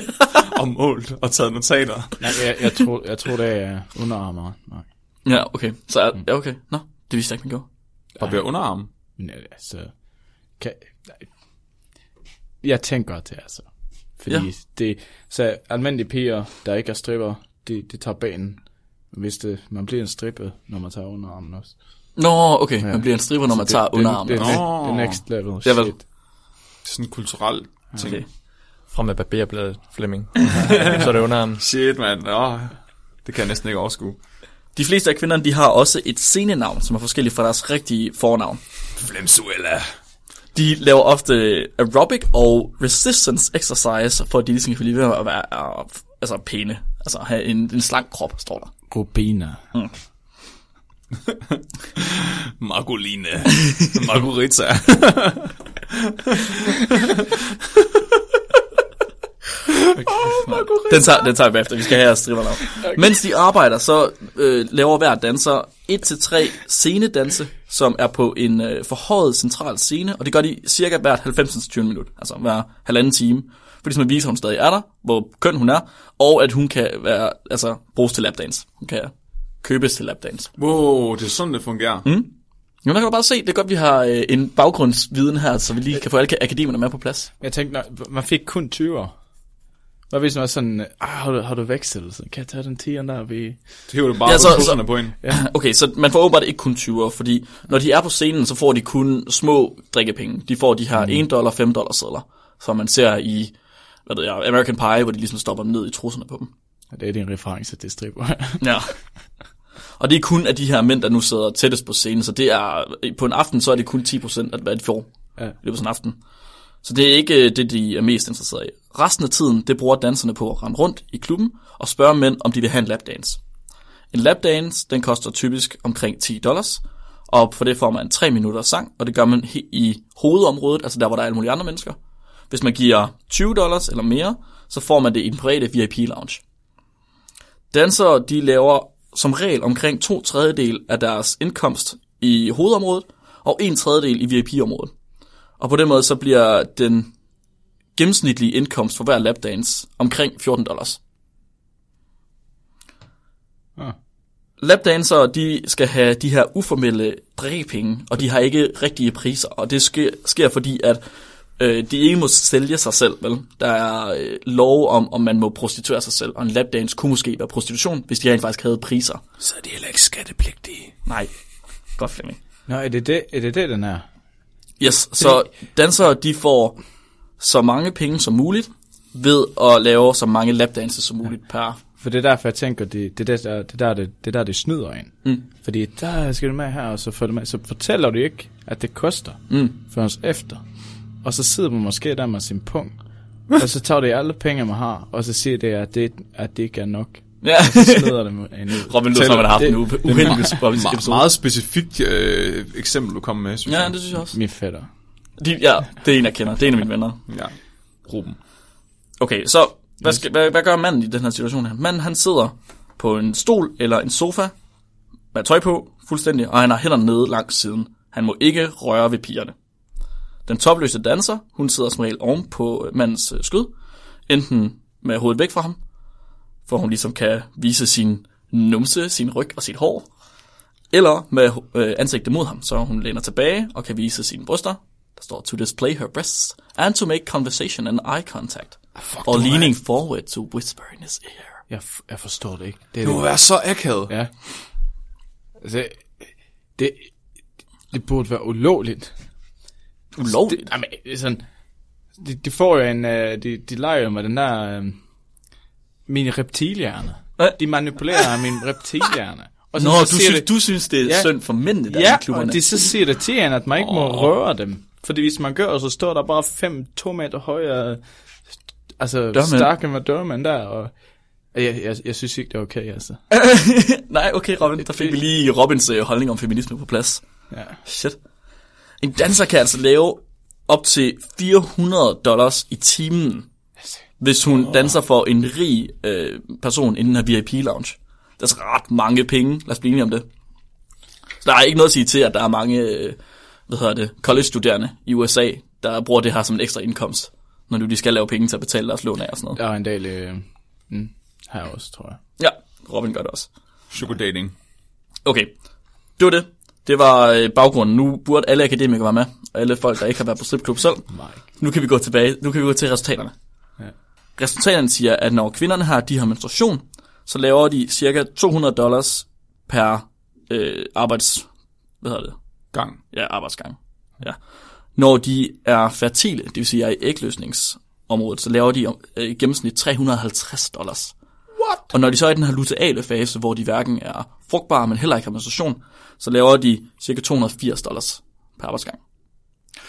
og målt og taget notater? Nej, jeg, jeg, tror, jeg tror, det er underarmer. Nej. Ja, okay. Så er, ja, okay. Nå, det vidste jeg ikke, man gjorde. Og bliver underarm? Men øh, altså... Kan, nej. jeg tænker det, altså. Fordi Ja. det... Så almindelige piger, der ikke er stripper, de, de tager banen. Hvis det, man bliver en stripper, når man tager underarmen også. Nå, okay. Man bliver en stripper, når man det, tager det, underarmen. Det, det, det, det next level Ja, shit. vel. Det er sådan en kulturel ting. Okay. Fra med barberbladet, Flemming. så er det underarmen. Shit, mand. Nå, det kan jeg næsten ikke overskue. De fleste af kvinderne, de har også et scenenavn, som er forskelligt fra deres rigtige fornavn. Flemsuella. De laver ofte aerobic og resistance exercise, for at de ligesom kan blive ved at være uh, altså pæne. Altså have en, en slank krop, står der. Rubina. Margoline. Margarita. Den tager, den tager vi bagefter. Vi skal have jeres strippernavn. Okay. Mens de arbejder, så øh, laver hver danser 1-3 scenedanse, som er på en øh, forhøjet central scene, og det gør de cirka hvert 90-20 minut, altså hver halvanden time. For ligesom at vise, at hun stadig er der, hvor køn hun er, og at hun kan være, altså, bruges til lapdance. Hun kan købes til lapdance. Wow, det er sådan, det fungerer. Mm. Jo, der kan du bare se, det er godt, vi har øh, en baggrundsviden her, så vi lige kan få alle akademerne med på plads. Jeg tænkte, man fik kun 20'er. Hvad hvis man var sådan, ah, har du, har du vekslet? Så kan jeg tage den 10'eren der? Vi... Det hiver du bare Ja, ja, så- så, på en. Okay, så man får åbenbart ikke kun 20'er, fordi når de er på scenen, så får de kun små drikkepenge. De får de her 1 dollar, 5 dollar sedler, som man ser i hvad ved jeg, American Pie, hvor de ligesom stopper ned i trusserne på dem. Det er din reference til stripper. Ja. Og det er kun af de her mænd, der nu sidder tættest på scenen, så det er, på en aften, så er det kun 10% af hvad de får Ja. i løbet af sådan en aften. Så det er ikke det, de er mest interesseret i. Resten af tiden, det bruger danserne på at rende rundt i klubben og spørge mænd, om de vil have en lapdance. En lapdance, den koster typisk omkring 10 dollars, og for det får man 3 minutter sang, og det gør man i hovedområdet, altså der, hvor der er alle mulige andre mennesker. Hvis man giver 20 dollars eller mere, så får man det i den private VIP-lounge. Dansere, de laver som regel omkring to tredjedel af deres indkomst i hovedområdet, og en tredjedel i VIP-området. Og på den måde så bliver den gennemsnitlige indkomst for hver lapdance omkring 14 dollars. Ah. Lapdansere, de skal have de her uformelle drikkepenge, og de har ikke rigtige priser, og det sker, sker fordi, at øh, de ikke må sælge sig selv, vel? Der er øh, lov om, om man må prostituere sig selv, og en lapdance kunne måske være prostitution, hvis de rent faktisk havde priser. Så er de heller ikke skattepligtige. Nej, godt Flemming. Nå, er det det, er det, det den er? Yes, så dansere, de får så mange penge som muligt, ved at lave så mange lapdances som muligt per... For det er derfor, jeg tænker, det, det, der, det, der, det, det der, det snyder en. Mm. Fordi der skal du med her, og så, får du med, så fortæller du ikke, at det koster Mm. først efter. Og så sidder man måske der med sin punkt, og så tager de alle penge, man har, og så siger det, at det, at det ikke er nok. Ja. Så smider det med en ud. Robin lyder som, man har haft Det- en uhe- uheldig Me- episode. meget specifikt øh, eksempel, du kom med, synes Ja, jeg. det synes jeg også. Min fætter. De, ja, det er en, jeg kender. Det er en af mine venner. Ja. Ruben. Okay, så hvad, skal, hvad, hvad gør manden i den her situation her? Manden, han sidder på en stol eller en sofa med tøj på, fuldstændig, og han har hænderne nede langs siden. Han må ikke røre ved pigerne. Den topløse danser, hun sidder som regel oven på mandens øh, skød, enten med hovedet væk fra ham, for hun ligesom kan vise sin numse, sin ryg og sit hår, eller med øh, ansigtet mod ham, så hun læner tilbage og kan vise sine bryster. Der står to display her breasts and to make conversation and eye contact. Or leaning forward to whisper in his ear. Jeg, f- jeg forstår det ikke. Det er Det må være så akavet. Ja. Altså, det, det burde være ulovligt. Ulovligt. Det, jamen, det er sådan, de, de får jo en, uh, de, de leger jo med den der, uh, mine reptilhjerne. De manipulerer min reptilhjerne. Og Nå, så du synes, det, du synes, det er Ja. synd for mændene der Ja, i klubberne. og de så siger det til hende, at man ikke må røre dem. Fordi hvis man gør, så står der bare fem, to meter højere, altså Dørmænd. stakke med dørmænd der, og jeg, jeg, jeg synes ikke, det er okay, altså. Nej, okay, Robin. Der fik vi lige Robins øh, holdning om feminisme på plads. Ja. Shit. En danser kan altså lave op til 400 dollars i timen, hvis hun danser for en rig øh, person i den her VIP-lounge. Det er altså ret mange penge. Lad os blive enige om det. Så der er ikke noget at sige til, at der er mange øh, hvad hedder det, college-studerende i USA, der bruger det her som en ekstra indkomst, når nu de skal lave penge til at betale deres lån af og sådan noget. Der er en del øh, mm, her også, tror jeg. Ja, Robin gør det også. Sugar dating. Okay, det var det. Det var øh, baggrunden. Nu burde alle akademikere være med, og alle folk, der ikke har været på stripklub selv. Nej. Nu kan vi gå tilbage. Nu kan vi gå til resultaterne. Ja. Resultaterne siger, at når kvinderne har de her menstruation, så laver de cirka 200 dollars per øh, arbejds... Hvad hedder det? Gang. Ja, arbejdsgang. Ja. Når de er fertile, det vil sige er i ægløsningsområdet, så laver de øh, i gennemsnit 350 dollars. What? Og når de så er i den her luteale fase, hvor de hverken er frugtbare, men heller ikke har menstruation, så laver de cirka 280 dollars per arbejdsgang.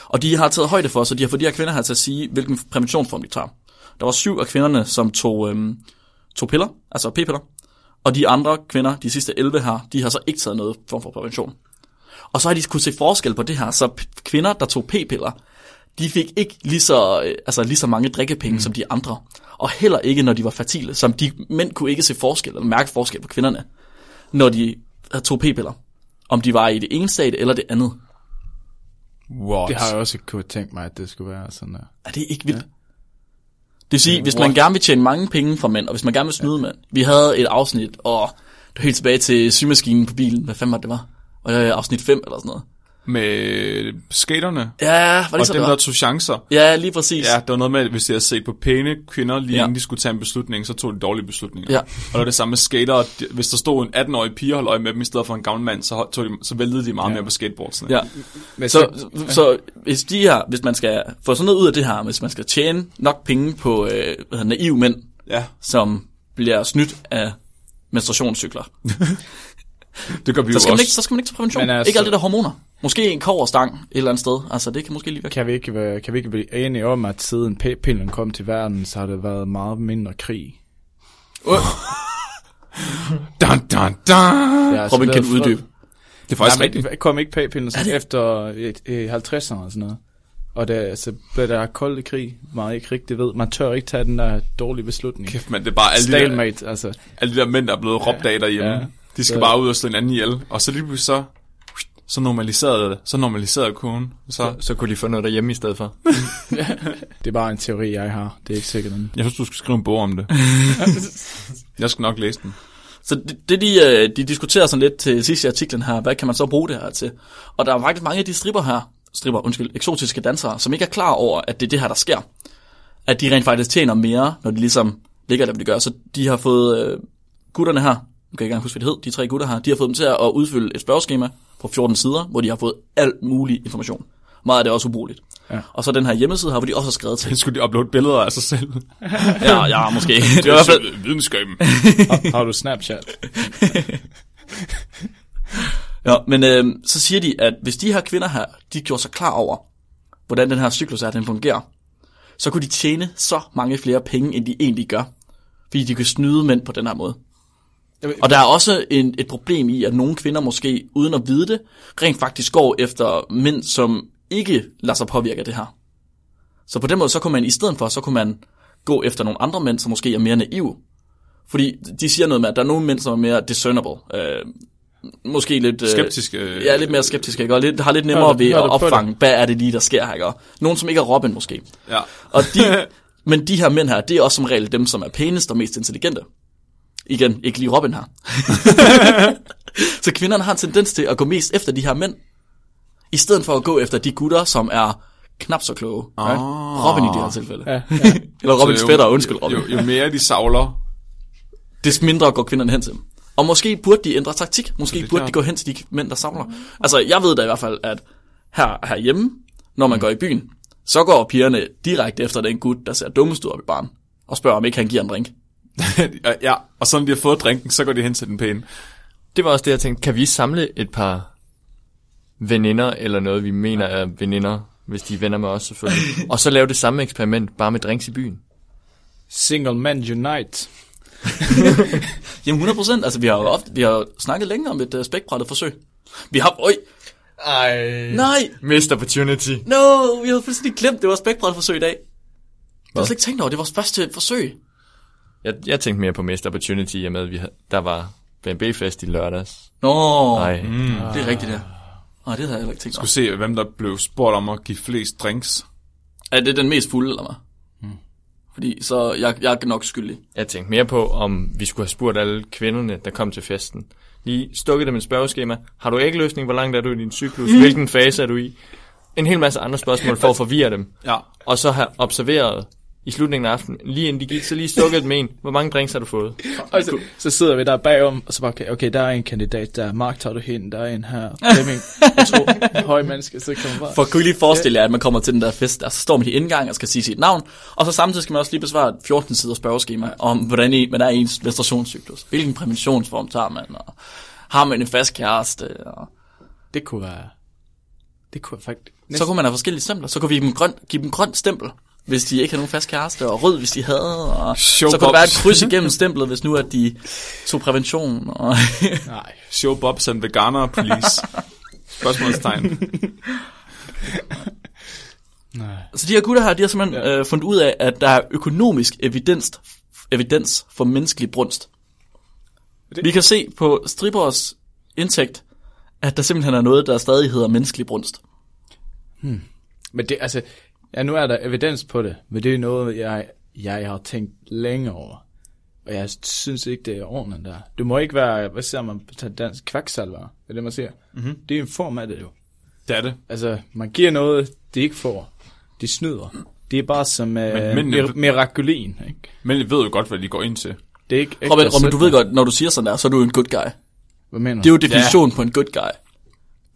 Og de har taget højde for, så de har fået de her kvinder her til at sige, hvilken præventionsform de tager. Der var syv af kvinderne, som tog, øhm, tog piller, altså p-piller. Og de andre kvinder, de sidste 11 her, de har så ikke taget noget form for prævention. Og så har de kunne se forskel på det her. Så kvinder, der tog p-piller, de fik ikke lige så, øh, altså lige så mange drikkepenge mm. som de andre. Og heller ikke, når de var fertile. Som de mænd kunne ikke se forskel, eller mærke forskel på kvinderne, når de øh, tog p-piller. Om de var i det ene stadie eller det andet. What? Det har jeg også ikke kunne tænke mig, at det skulle være sådan der. Er det ikke vildt? Ja. Det vil sige, hvis man gerne vil tjene mange penge fra mænd, og hvis man gerne vil snyde mænd. Vi havde et afsnit, og det var helt tilbage til symaskinen på bilen. Hvad fanden var det, det var? Og det var afsnit 5 eller sådan noget. Med skaterne. Ja, var det Og så dem, der tog chancer. Ja, lige præcis. Ja, det var noget med, at hvis de havde set på pæne kvinder, lige Ja. inden de skulle tage en beslutning, så tog de dårlige beslutninger. Ja. Og det var det samme med skater. Hvis der stod en 18-årig pige og holdt øje med dem, i stedet for en gammel mand, så, tog de, så væltede de meget ja. mere på skateboardsene. Ja. Men Så, så, så hvis de her, hvis man skal få sådan noget ud af det her, hvis man skal tjene nok penge på øh, hvad hedder, naive mænd, ja. som bliver snydt af menstruationscykler, Det gør vi så jo skal, man også. ikke, så skal man ikke tage prævention. Men altså- Ikke alt det der hormoner. Måske en koverstang et eller andet sted. Altså, det kan måske lige være. kan vi, ikke være, kan vi ikke blive enige om, at siden p-pillen kom til verden, så har det været meget mindre krig? Dun, dun, dun. Ja, Robin, det kan er du uddybe? Det er faktisk Nej, rigtigt. men kom ikke p-pillen så efter i, i 50'erne og sådan noget. Og der, så blev der kold krig, meget ikke rigtig ved. Man tør ikke tage den der dårlige beslutning. Kæft, man, det er bare alle de, der, Stalemate, altså. alle de der mænd, der er blevet råbt af derhjemme. Ja. De skal Så- bare ud og slå hinanden ihjel. Og så lige pludselig så, så normaliserede det. Så normaliserede konen. Så, Så kunne de få noget derhjemme i stedet for. Det er bare en teori, jeg har. Det er ikke sikkert. jeg synes, du skal skrive en bog om det. jeg skal nok læse den. Så det, det de, øh, de diskuterer sådan lidt til sidst i artiklen her, hvad kan man så bruge det her til? Og der er faktisk mange af de stripper her, stripper, undskyld, eksotiske dansere, som ikke er klar over, at det er det her, der sker. At de rent faktisk tjener mere, når de ligesom ligger der, hvad de gør. Så de har fået øh, gutterne her, kan ikke engang huske, hvad det hed, de tre gutter her, de har fået dem til at udfylde et spørgeskema på 14 sider, hvor de har fået alt mulig information. Meget af det er også ubrugeligt. Ja. Og så den her hjemmeside her, hvor de også har skrevet til. Skulle de uploade billeder af sig selv. Ja, ja, måske. Det er i hvert fald, videnskaben. Har, har du Snapchat? Ja, men øh, så siger de, at hvis de her kvinder her, de gjorde sig klar over, hvordan den her cyklus er, den fungerer, så kunne de tjene så mange flere penge, end de egentlig gør. Fordi de kan snyde mænd på den her måde. Og der er også en, et problem i, at nogle kvinder måske, uden at vide det, rent faktisk går efter mænd, som ikke lader sig påvirke af det her. Så på den måde, så kunne man i stedet for, så kunne man gå efter nogle andre mænd, som måske er mere naive. Fordi de siger noget med, at der er nogle mænd, som er mere discernible. Øh, måske lidt... Øh, Skeptiske. Ja, lidt mere skeptiske, ikke? Og lidt, har lidt nemmere Hørte- ved at opfange, hvad er det lige, der sker her, ikke? Og Nogen, som ikke er Robin, måske. Ja. Og de, men de her mænd her, det er også som regel dem, som er pænest og mest intelligente. Igen, ikke lige Robin her. så kvinderne har en tendens til at gå mest efter de her mænd, i stedet for at gå efter de gutter, som er knap så kloge. Right? Robin i det her tilfælde. Ja, Eller Robins fætter, undskyld Robin. Jo, jo mere de savler, Des mindre går kvinderne hen til dem. Og måske burde de ændre taktik. Måske burde de klart. gå hen til de mænd, der savler. Altså, jeg ved da i hvert fald, at her, herhjemme, når man går i byen, så går pigerne direkte efter den gut, der ser dummest ud op i baren, og spørger, om ikke han giver en drink. ja, og så når de har fået drinken, så går de hen til den pæne. Det var også det, jeg tænkte. Kan vi samle et par veninder, eller noget, vi mener er veninder, hvis de er venner med os selvfølgelig, og så lave det samme eksperiment, bare med drinks i byen? Single Man Unite. Jamen 100%, altså vi har jo ofte, vi har snakket længe om et uh, spækbrættet forsøg. Vi har, øj, Ej. nej, Missed opportunity. no, vi havde fuldstændig glemt, det var spækbrættet forsøg i dag. Jeg har slet ikke tænkt over, det var vores første forsøg. Jeg, jeg tænkte mere på missed opportunity, i og med, at vi havde, der var BNB-fest i lørdags. Nå, Nej. mm. det er rigtigt, ja. Nej, det havde jeg heller ikke tænkt. Du se, hvem der blev spurgt om at give flest drinks. Er det den mest fulde, eller hvad? Fordi så jeg, jeg er nok skyldig. Jeg tænkte mere på, om vi skulle have spurgt alle kvinderne, der kom til festen. Lige stukket dem et spørgeskema. Har du ikke løsning? Hvor langt er du i din cyklus? Hvilken fase er du i? En hel masse andre spørgsmål for at forvirre dem. Ja. Og så have observeret i slutningen af aftenen, lige inden de gik, så lige stukket dem en. Hvor mange drinks har du fået? Og så, så sidder vi der bagom, og så bare, okay, okay, der er en kandidat der. Mark tager du hen, der er en her. Flemming, jeg tror, høj menneske, så man bare... For kunne I lige forestille jer, at man kommer til den der fest, og så står man i indgang og skal sige sit navn, og så samtidig skal man også lige besvare et 14 sider spørgeskema om, hvordan I, man er i ens menstruationscyklus. Hvilken præventionsform tager man, og har man en fast kæreste, og Det kunne være... Det kunne faktisk... så kunne man have forskellige stempler. Så kunne vi give dem grøn, give dem grøn stempel, hvis de ikke havde nogen fast kæreste, og rød, hvis de havde, og Show så kunne der være et kryds igennem stemplet, hvis nu at de tog prævention. Og Nej. Show Bobs and veganer, please. Spørgsmålstegn. Nej. Så de her gutter her, de har simpelthen ja. øh, fundet ud af, at der er økonomisk evidens, evidens for menneskelig brunst. Det- Vi kan se på strippers indtægt, at der simpelthen er noget, der stadig hedder menneskelig brunst. Men det, altså... Ja, nu er der evidens på det, men det er noget, jeg, jeg har tænkt længe over. Og jeg synes ikke, det er ordentligt der. Det må ikke være, hvad siger man på dansk, kvaksalver, er det, man siger. Mm-hmm. Det er en form af det jo. Det er det. Altså, man giver noget, de ikke får. De snyder. Det er bare som uh, Men- men- mir- mirakulin, ikke? Men jeg ved jo godt, hvad de går ind til. Det er ikke Robin, Robin, du ved godt, når du siger sådan der, så er du en good guy. Hvad mener Det er du? jo definitionen på en good guy.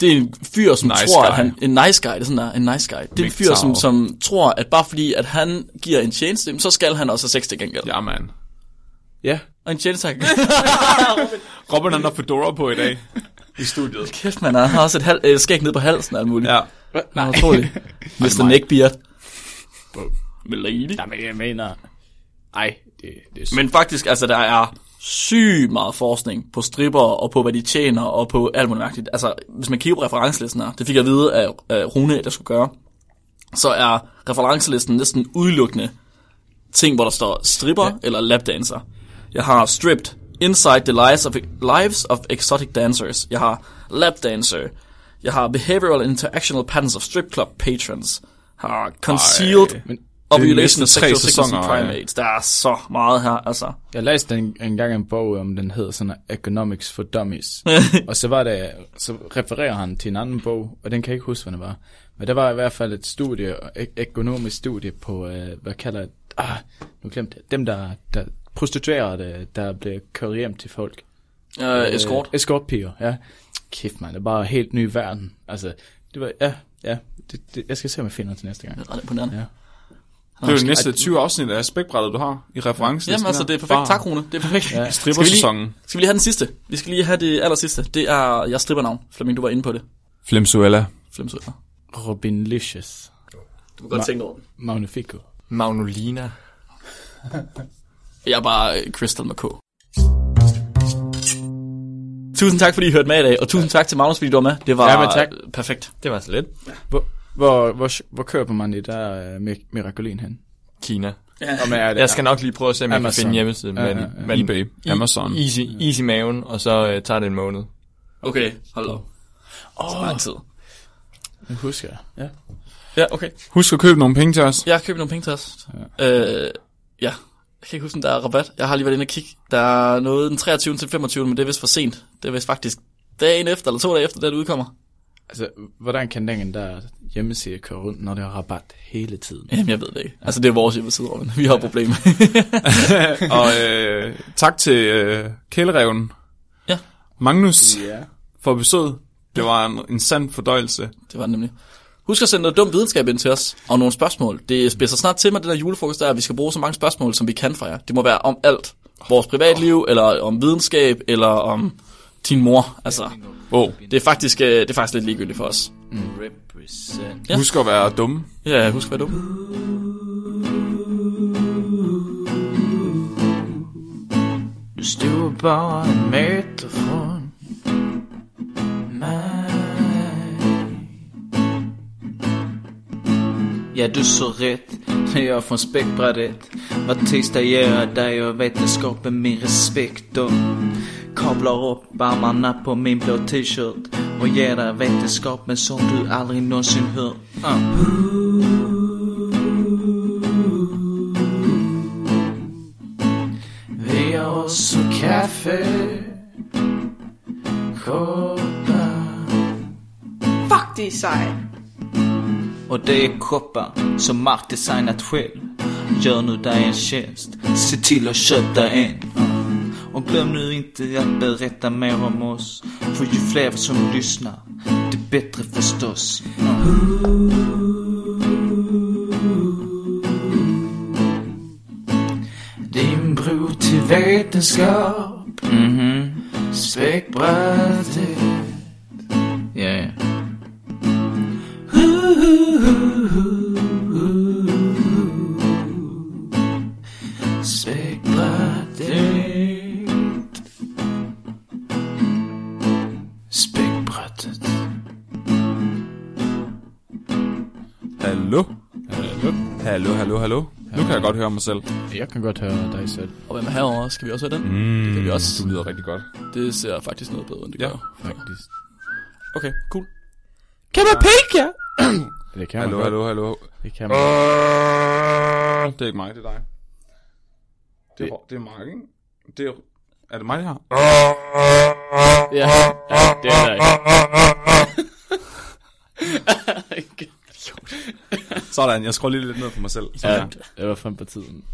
Det er en fyr, som Nice tror, guy. at han... En nice guy, det er sådan der, en nice guy. Det er en fyr, som, som tror, at bare fordi, at han giver en tjeneste, så skal han også have sex til gengæld. Ja, man. Ja. Og en tjeneste Robin han har fedora på i dag. I studiet. Kæft, man, han har også et hal- øh, skæg ned på halsen og alt muligt. Ja. Nej, utroligt. Mr. Neckbeard. Milady. Nej, men jeg mener... Ej, det, det er Men faktisk, altså, der er sygt meget forskning på stripper og på, hvad de tjener og på alt muligt mærkeligt. Altså, hvis man kigger på referencelisten her, det fik jeg at vide af, af Rune, jeg skulle gøre, så er referencelisten næsten udelukkende ting, hvor der står stripper ja. eller lapdancer. Jeg har stripped Inside the lives of, lives of exotic dancers. Jeg har lapdancer. Jeg har behavioral interactional patterns of strip club patrons. Jeg har concealed Men ovulation næsten of tre sæsoner, primates. Der er så meget her, altså. Jeg læste en, en gang en bog om, den hedder sådan Economics for Dummies. og så var det, så refererer han til en anden bog, og den kan jeg ikke huske, hvad det var. Men der var i hvert fald et studie, ek- økonomisk studie på, øh, hvad kalder det, ah, nu glemte jeg, dem der, der prostituerede, der blev kørt hjem til folk. Uh, escort. Øh, escortpiger, ja. Kæft man, det er bare en helt ny verden. Altså, det var, ja, ja, det, det, jeg skal se, om jeg finder til næste gang. Det er ret imponerende. Ja. Det er jo næste 20 afsnit af spækbrættet, du har i referencen. Jamen altså, det er perfekt. Tak, Rune. Det er perfekt. Ja. Ja. Strippersæsonen. Skal vi lige have den sidste? Vi skal lige have det aller sidste. Det er jeres strippernavn. Flemming, du var inde på det. Flemsuella. Flemsøger. Robin Licious. Du må godt Ma- tænke over den. Magnifico. Magnolina. Jeg er bare øh, Crystal med K. Tusind tak, fordi I hørte med i dag, og tusind tak til Magnus, fordi du var med. Det var Ja, tak. perfekt. Det var så lidt. Hvor, hvor, hvor, hvor køber man det der uh, Miraculin hen? Kina. Og med, er det, Jeg skal nok lige prøve at se, om jeg kan Amazon. finde hjemmesiden. Ja, Men, ja, ja. men eBay, Amazon. Easy, easy maven, og så uh, tager det en måned. Okay, hold op. Oh. Så lang tid. Det husker jeg. Ja. Ja, okay. Husk at købe nogle penge til os. Jeg har købt nogle penge til os. Ja. Øh, ja. Jeg kan ikke huske, om der er rabat. Jeg har lige været inde og kigge. Der er noget den 23. til 25. Men det er vist for sent. Det er vist faktisk dagen efter, eller to dage efter, da det udkommer. Altså, hvordan kan den der hjemmeside køre rundt, når det har rabat hele tiden? Jamen, jeg ved det ikke. Altså, det er vores hjemmeside, Robin. Vi har ja. problemer. Og øh, tak til øh, Kælereven. Ja. Magnus Ja. for besøget. Det var en, en sand fordøjelse. det var det nemlig. Husk at sende noget dum videnskab ind til os, og nogle spørgsmål. Det spidser snart til mig, den der julefrokost der, at vi skal bruge så mange spørgsmål, som vi kan fra jer. Det må være om alt. Vores privatliv, eller om videnskab, eller om din mor. Altså, Oh. det er faktisk, øh, det er faktisk lidt ligegyldigt for os. Represent. Ja. Husk at være dumme. Ja, husk hvad du. Du stod bare en meter mig Ja, du så rätt när jag från späckbrädet Var tisdag ger jag dig och vetenskapen min respekt och Kablar upp armarna på min blå t-shirt och ger dig vetenskapen som du aldrig någonsin hört uh. Vi har också kaffe Koppar Fuck, det sejt. Och det är koppar som Mark designat själv Gör nu dig en tjänst Se till att köpa en uh. Och glöm nu inte att berätta mer om oss För ju fler som lyssnar Det bättre förstås. Din bro till vetenskap Mhm. Späckbrädet Ja, Hallo? Hallo? Hallo, hallo, hallo. Nu kan jeg godt høre mig selv. Jeg kan godt høre dig selv, Og hvem er herovre? Skal vi også have den? Mm, Det kan vi også. Du lyder rigtig godt. Det ser faktisk noget bedre, end det Ja. gør. faktisk. Okay, cool. Kan man pika? det kan man Hallo, godt. hallo, hallo. Det kan man Det er ikke mig, det er dig. Det er, det er mig, ikke? Det er, er det mig, det her? Ja, ja det er dig. Sådan, jeg skruer lige lidt ned på mig selv. Sådan Ja, det var frem på tiden.